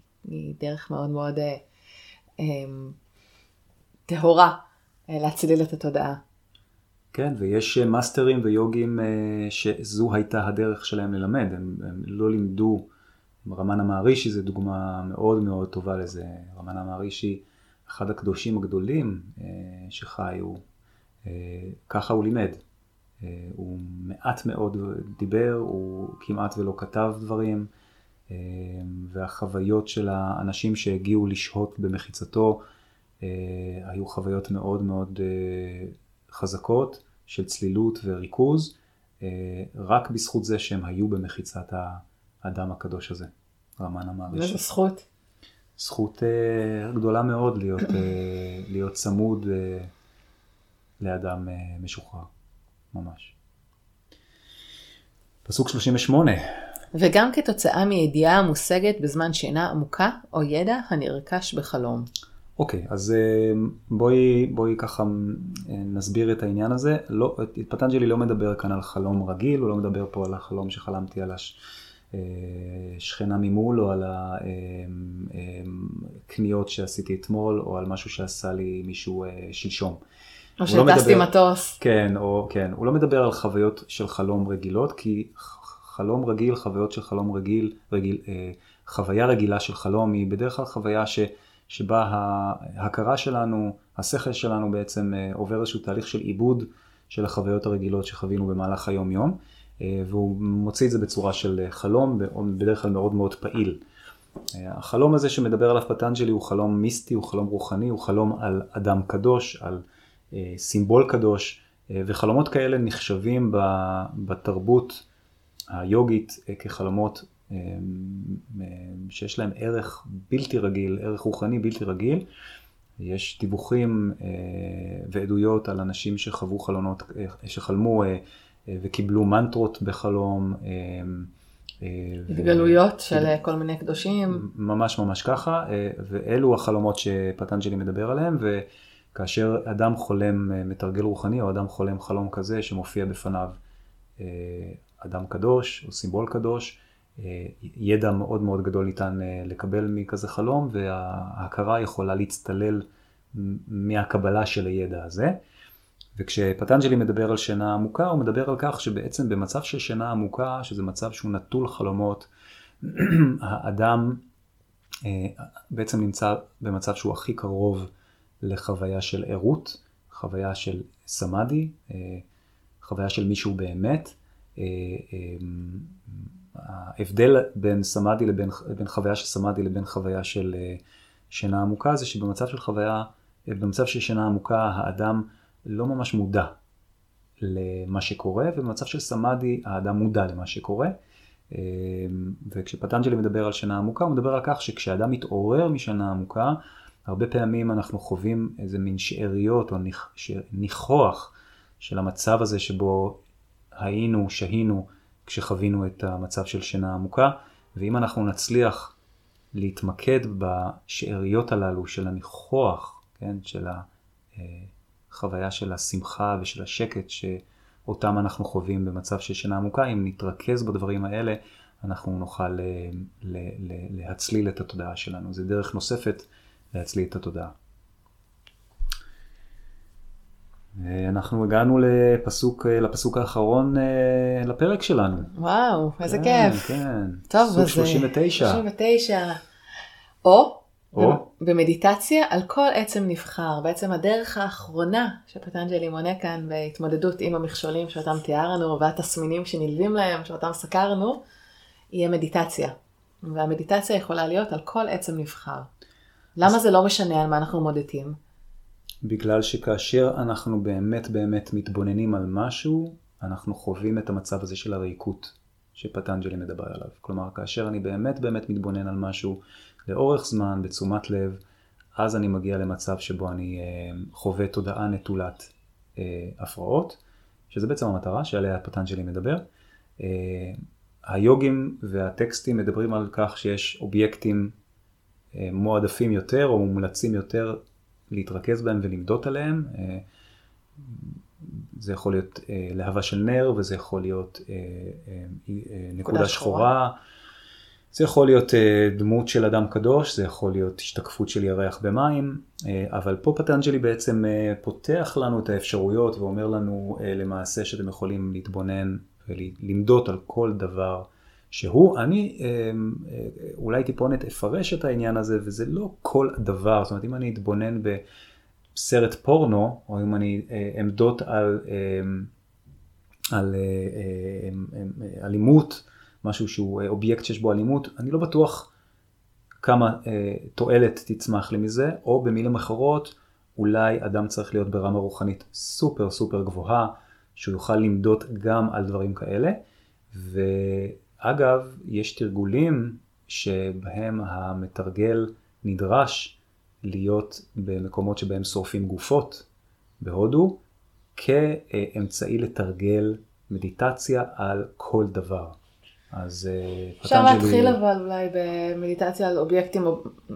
דרך מאוד מאוד אה, אה, טהורה אה, להצליל את התודעה. כן, ויש אה, מאסטרים ויוגים אה, שזו הייתה הדרך שלהם ללמד, הם, הם לא לימדו, רמנה מהרישי זה דוגמה מאוד מאוד טובה לזה, רמנה מהרישי, אחד הקדושים הגדולים אה, שחיו, אה, ככה הוא לימד. אה, הוא מעט מאוד דיבר, הוא כמעט ולא כתב דברים, אה, והחוויות של האנשים שהגיעו לשהות במחיצתו אה, היו חוויות מאוד מאוד אה, חזקות של צלילות וריכוז, אה, רק בזכות זה שהם היו במחיצת האדם הקדוש הזה. רמן אמר לי איזה זכות. זכות אה, גדולה מאוד להיות, אה, להיות צמוד אה, לאדם אה, משוחרר, ממש. פסוק 38, וגם כתוצאה מידיעה המושגת בזמן שינה עמוקה, או ידע הנרכש בחלום. אוקיי, אז אה, בואי, בואי ככה אה, נסביר את העניין הזה. לא, פטנג'לי לא מדבר כאן על חלום רגיל, הוא לא מדבר פה על החלום שחלמתי על השכנה ממול, או על הקניות שעשיתי אתמול, או על משהו שעשה לי מישהו אה, שלשום. או לא שטסתי מדבר- מטוס. כן, או, כן, הוא לא מדבר על חוויות של חלום רגילות, כי חלום רגיל, חוויות של חלום רגיל, רגיל אה, חוויה רגילה של חלום היא בדרך כלל חוויה ש, שבה ההכרה שלנו, השכל שלנו בעצם אה, עובר איזשהו תהליך של עיבוד של החוויות הרגילות שחווינו במהלך היום-יום, אה, והוא מוציא את זה בצורה של אה, חלום, בדרך כלל מאוד מאוד פעיל. החלום הזה שמדבר עליו פטנג'לי הוא חלום מיסטי, הוא חלום רוחני, הוא חלום על אדם קדוש, על סימבול קדוש, וחלומות כאלה נחשבים בתרבות היוגית כחלומות שיש להם ערך בלתי רגיל, ערך רוחני בלתי רגיל. יש דיווחים אה, ועדויות על אנשים שחוו חלונות, אה, שחלמו אה, אה, וקיבלו מנטרות בחלום. אה, אה, ו- התגלויות של אה, כל מיני קדושים. ממש ממש ככה, אה, ואלו החלומות שפטנג'לי מדבר עליהם, וכאשר אדם חולם אה, מתרגל רוחני, או אדם חולם חלום כזה שמופיע בפניו אה, אדם קדוש, או סימבול קדוש, אה, ידע מאוד מאוד גדול ניתן אה, לקבל מכזה חלום, וההכרה יכולה להצטלל מהקבלה של הידע הזה. וכשפטנג'לי מדבר על שינה עמוקה, הוא מדבר על כך שבעצם במצב של שינה עמוקה, שזה מצב שהוא נטול חלומות, האדם אה, בעצם נמצא במצב שהוא הכי קרוב לחוויה של ערות, חוויה של סמאדי, אה, חוויה של מישהו באמת. ההבדל בין סמאדי לבין, בין חוויה של סמאדי לבין חוויה של אה, שינה עמוקה זה שבמצב של חוויה, אה, במצב של שינה עמוקה האדם לא ממש מודע למה שקורה, ובמצב של סמאדי האדם מודע למה שקורה. אה, וכשפטנג'לי מדבר על שינה עמוקה, הוא מדבר על כך שכשאדם מתעורר משינה עמוקה, הרבה פעמים אנחנו חווים איזה מין שאריות או ניח, ניחוח של המצב הזה שבו היינו, שהינו, כשחווינו את המצב של שינה עמוקה, ואם אנחנו נצליח להתמקד בשאריות הללו של הניחוח, כן, של החוויה של השמחה ושל השקט שאותם אנחנו חווים במצב של שינה עמוקה, אם נתרכז בדברים האלה, אנחנו נוכל ל- להצליל את התודעה שלנו. זה דרך נוספת להצליל את התודעה. אה, אנחנו הגענו לפסוק, אה, לפסוק האחרון אה, לפרק שלנו. וואו, איזה כן, כיף. כן. טוב, פסוק אז... 39. 39. או, או. במדיטציה על כל עצם נבחר. בעצם הדרך האחרונה שפטנג'לי מונה כאן בהתמודדות עם המכשולים שאותם תיארנו והתסמינים שנלווים להם, שאותם סקרנו, יהיה מדיטציה. והמדיטציה יכולה להיות על כל עצם נבחר. למה זה לא משנה על מה אנחנו מודדים? בגלל שכאשר אנחנו באמת באמת מתבוננים על משהו, אנחנו חווים את המצב הזה של הריקות שפטנג'לי מדבר עליו. כלומר, כאשר אני באמת באמת מתבונן על משהו לאורך זמן, בתשומת לב, אז אני מגיע למצב שבו אני אה, חווה תודעה נטולת אה, הפרעות, שזה בעצם המטרה שעליה פטנג'לי מדבר. אה, היוגים והטקסטים מדברים על כך שיש אובייקטים אה, מועדפים יותר או מומלצים יותר להתרכז בהם ולמדות עליהם. אה, זה יכול להיות אה, להבה של נר וזה יכול להיות אה, נקודה שחורה. זה יכול להיות דמות של אדם קדוש, זה יכול להיות השתקפות של ירח במים, אבל פה פטנג'לי בעצם פותח לנו את האפשרויות ואומר לנו למעשה שאתם יכולים להתבונן ולמדות על כל דבר שהוא. אני אה, אה, אולי טיפונת אפרש את העניין הזה, וזה לא כל דבר, זאת אומרת אם אני אתבונן בסרט פורנו, או אם אני אה, אמדות על, אה, על אה, אה, אה, אלימות, משהו שהוא אה, אובייקט שיש בו אלימות, אני לא בטוח כמה אה, תועלת תצמח לי מזה, או במילים אחרות, אולי אדם צריך להיות ברמה רוחנית סופר סופר גבוהה, שהוא יוכל למדות גם על דברים כאלה. ואגב, יש תרגולים שבהם המתרגל נדרש להיות במקומות שבהם שורפים גופות בהודו, כאמצעי לתרגל מדיטציה על כל דבר. אז אה, אפשר להתחיל אבל אולי במדיטציה על אובייקטים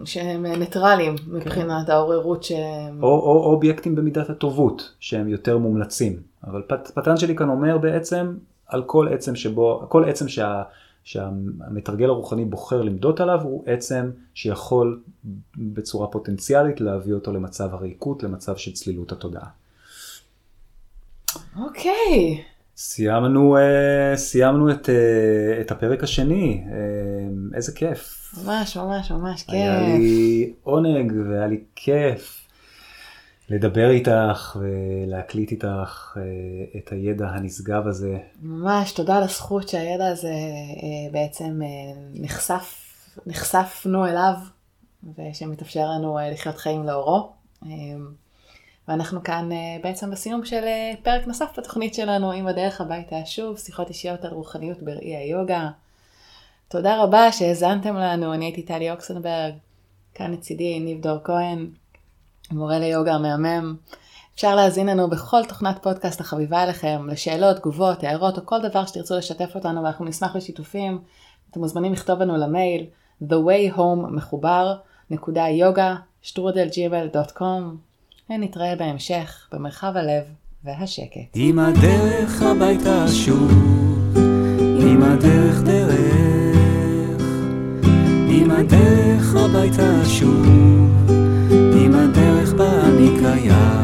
שהם ניטרלים מבחינת העוררות שהם... או, או אובייקטים במידת הטובות שהם יותר מומלצים. אבל פט, פטנג'לי כאן אומר בעצם על כל עצם שבו, כל עצם שה, שהמתרגל הרוחני בוחר למדות עליו הוא עצם שיכול בצורה פוטנציאלית להביא אותו למצב הריקות, למצב של צלילות התודעה. אוקיי. סיימנו, אה, סיימנו את, אה, את הפרק השני, אה, איזה כיף. ממש ממש ממש היה כיף. לי עונג והיה לי כיף לדבר איתך ולהקליט איתך אה, את הידע הנשגב הזה. ממש תודה על הזכות שהידע הזה אה, בעצם אה, נחשף, נחשפנו אליו ושמתאפשר לנו לחיות חיים לאורו. ואנחנו כאן בעצם בסיום של פרק נוסף בתוכנית שלנו עם הדרך הביתה שוב, שיחות אישיות על רוחניות בראי היוגה. תודה רבה שהאזנתם לנו, אני הייתי טלי אוקסנברג, כאן לצידי ניב דור כהן, מורה ליוגה מהמם. אפשר להאזין לנו בכל תוכנת פודקאסט החביבה עליכם, לשאלות, תגובות, הערות או כל דבר שתרצו לשתף אותנו ואנחנו נשמח לשיתופים. אתם מוזמנים לכתוב לנו למייל the way home מחובר נקודה יוגה שטרודל gmail.com ונתראה בהמשך במרחב הלב והשקט. עם הדרך הביתה שוב, עם הדרך דרך, עם הדרך הביתה שוב, אני קיים.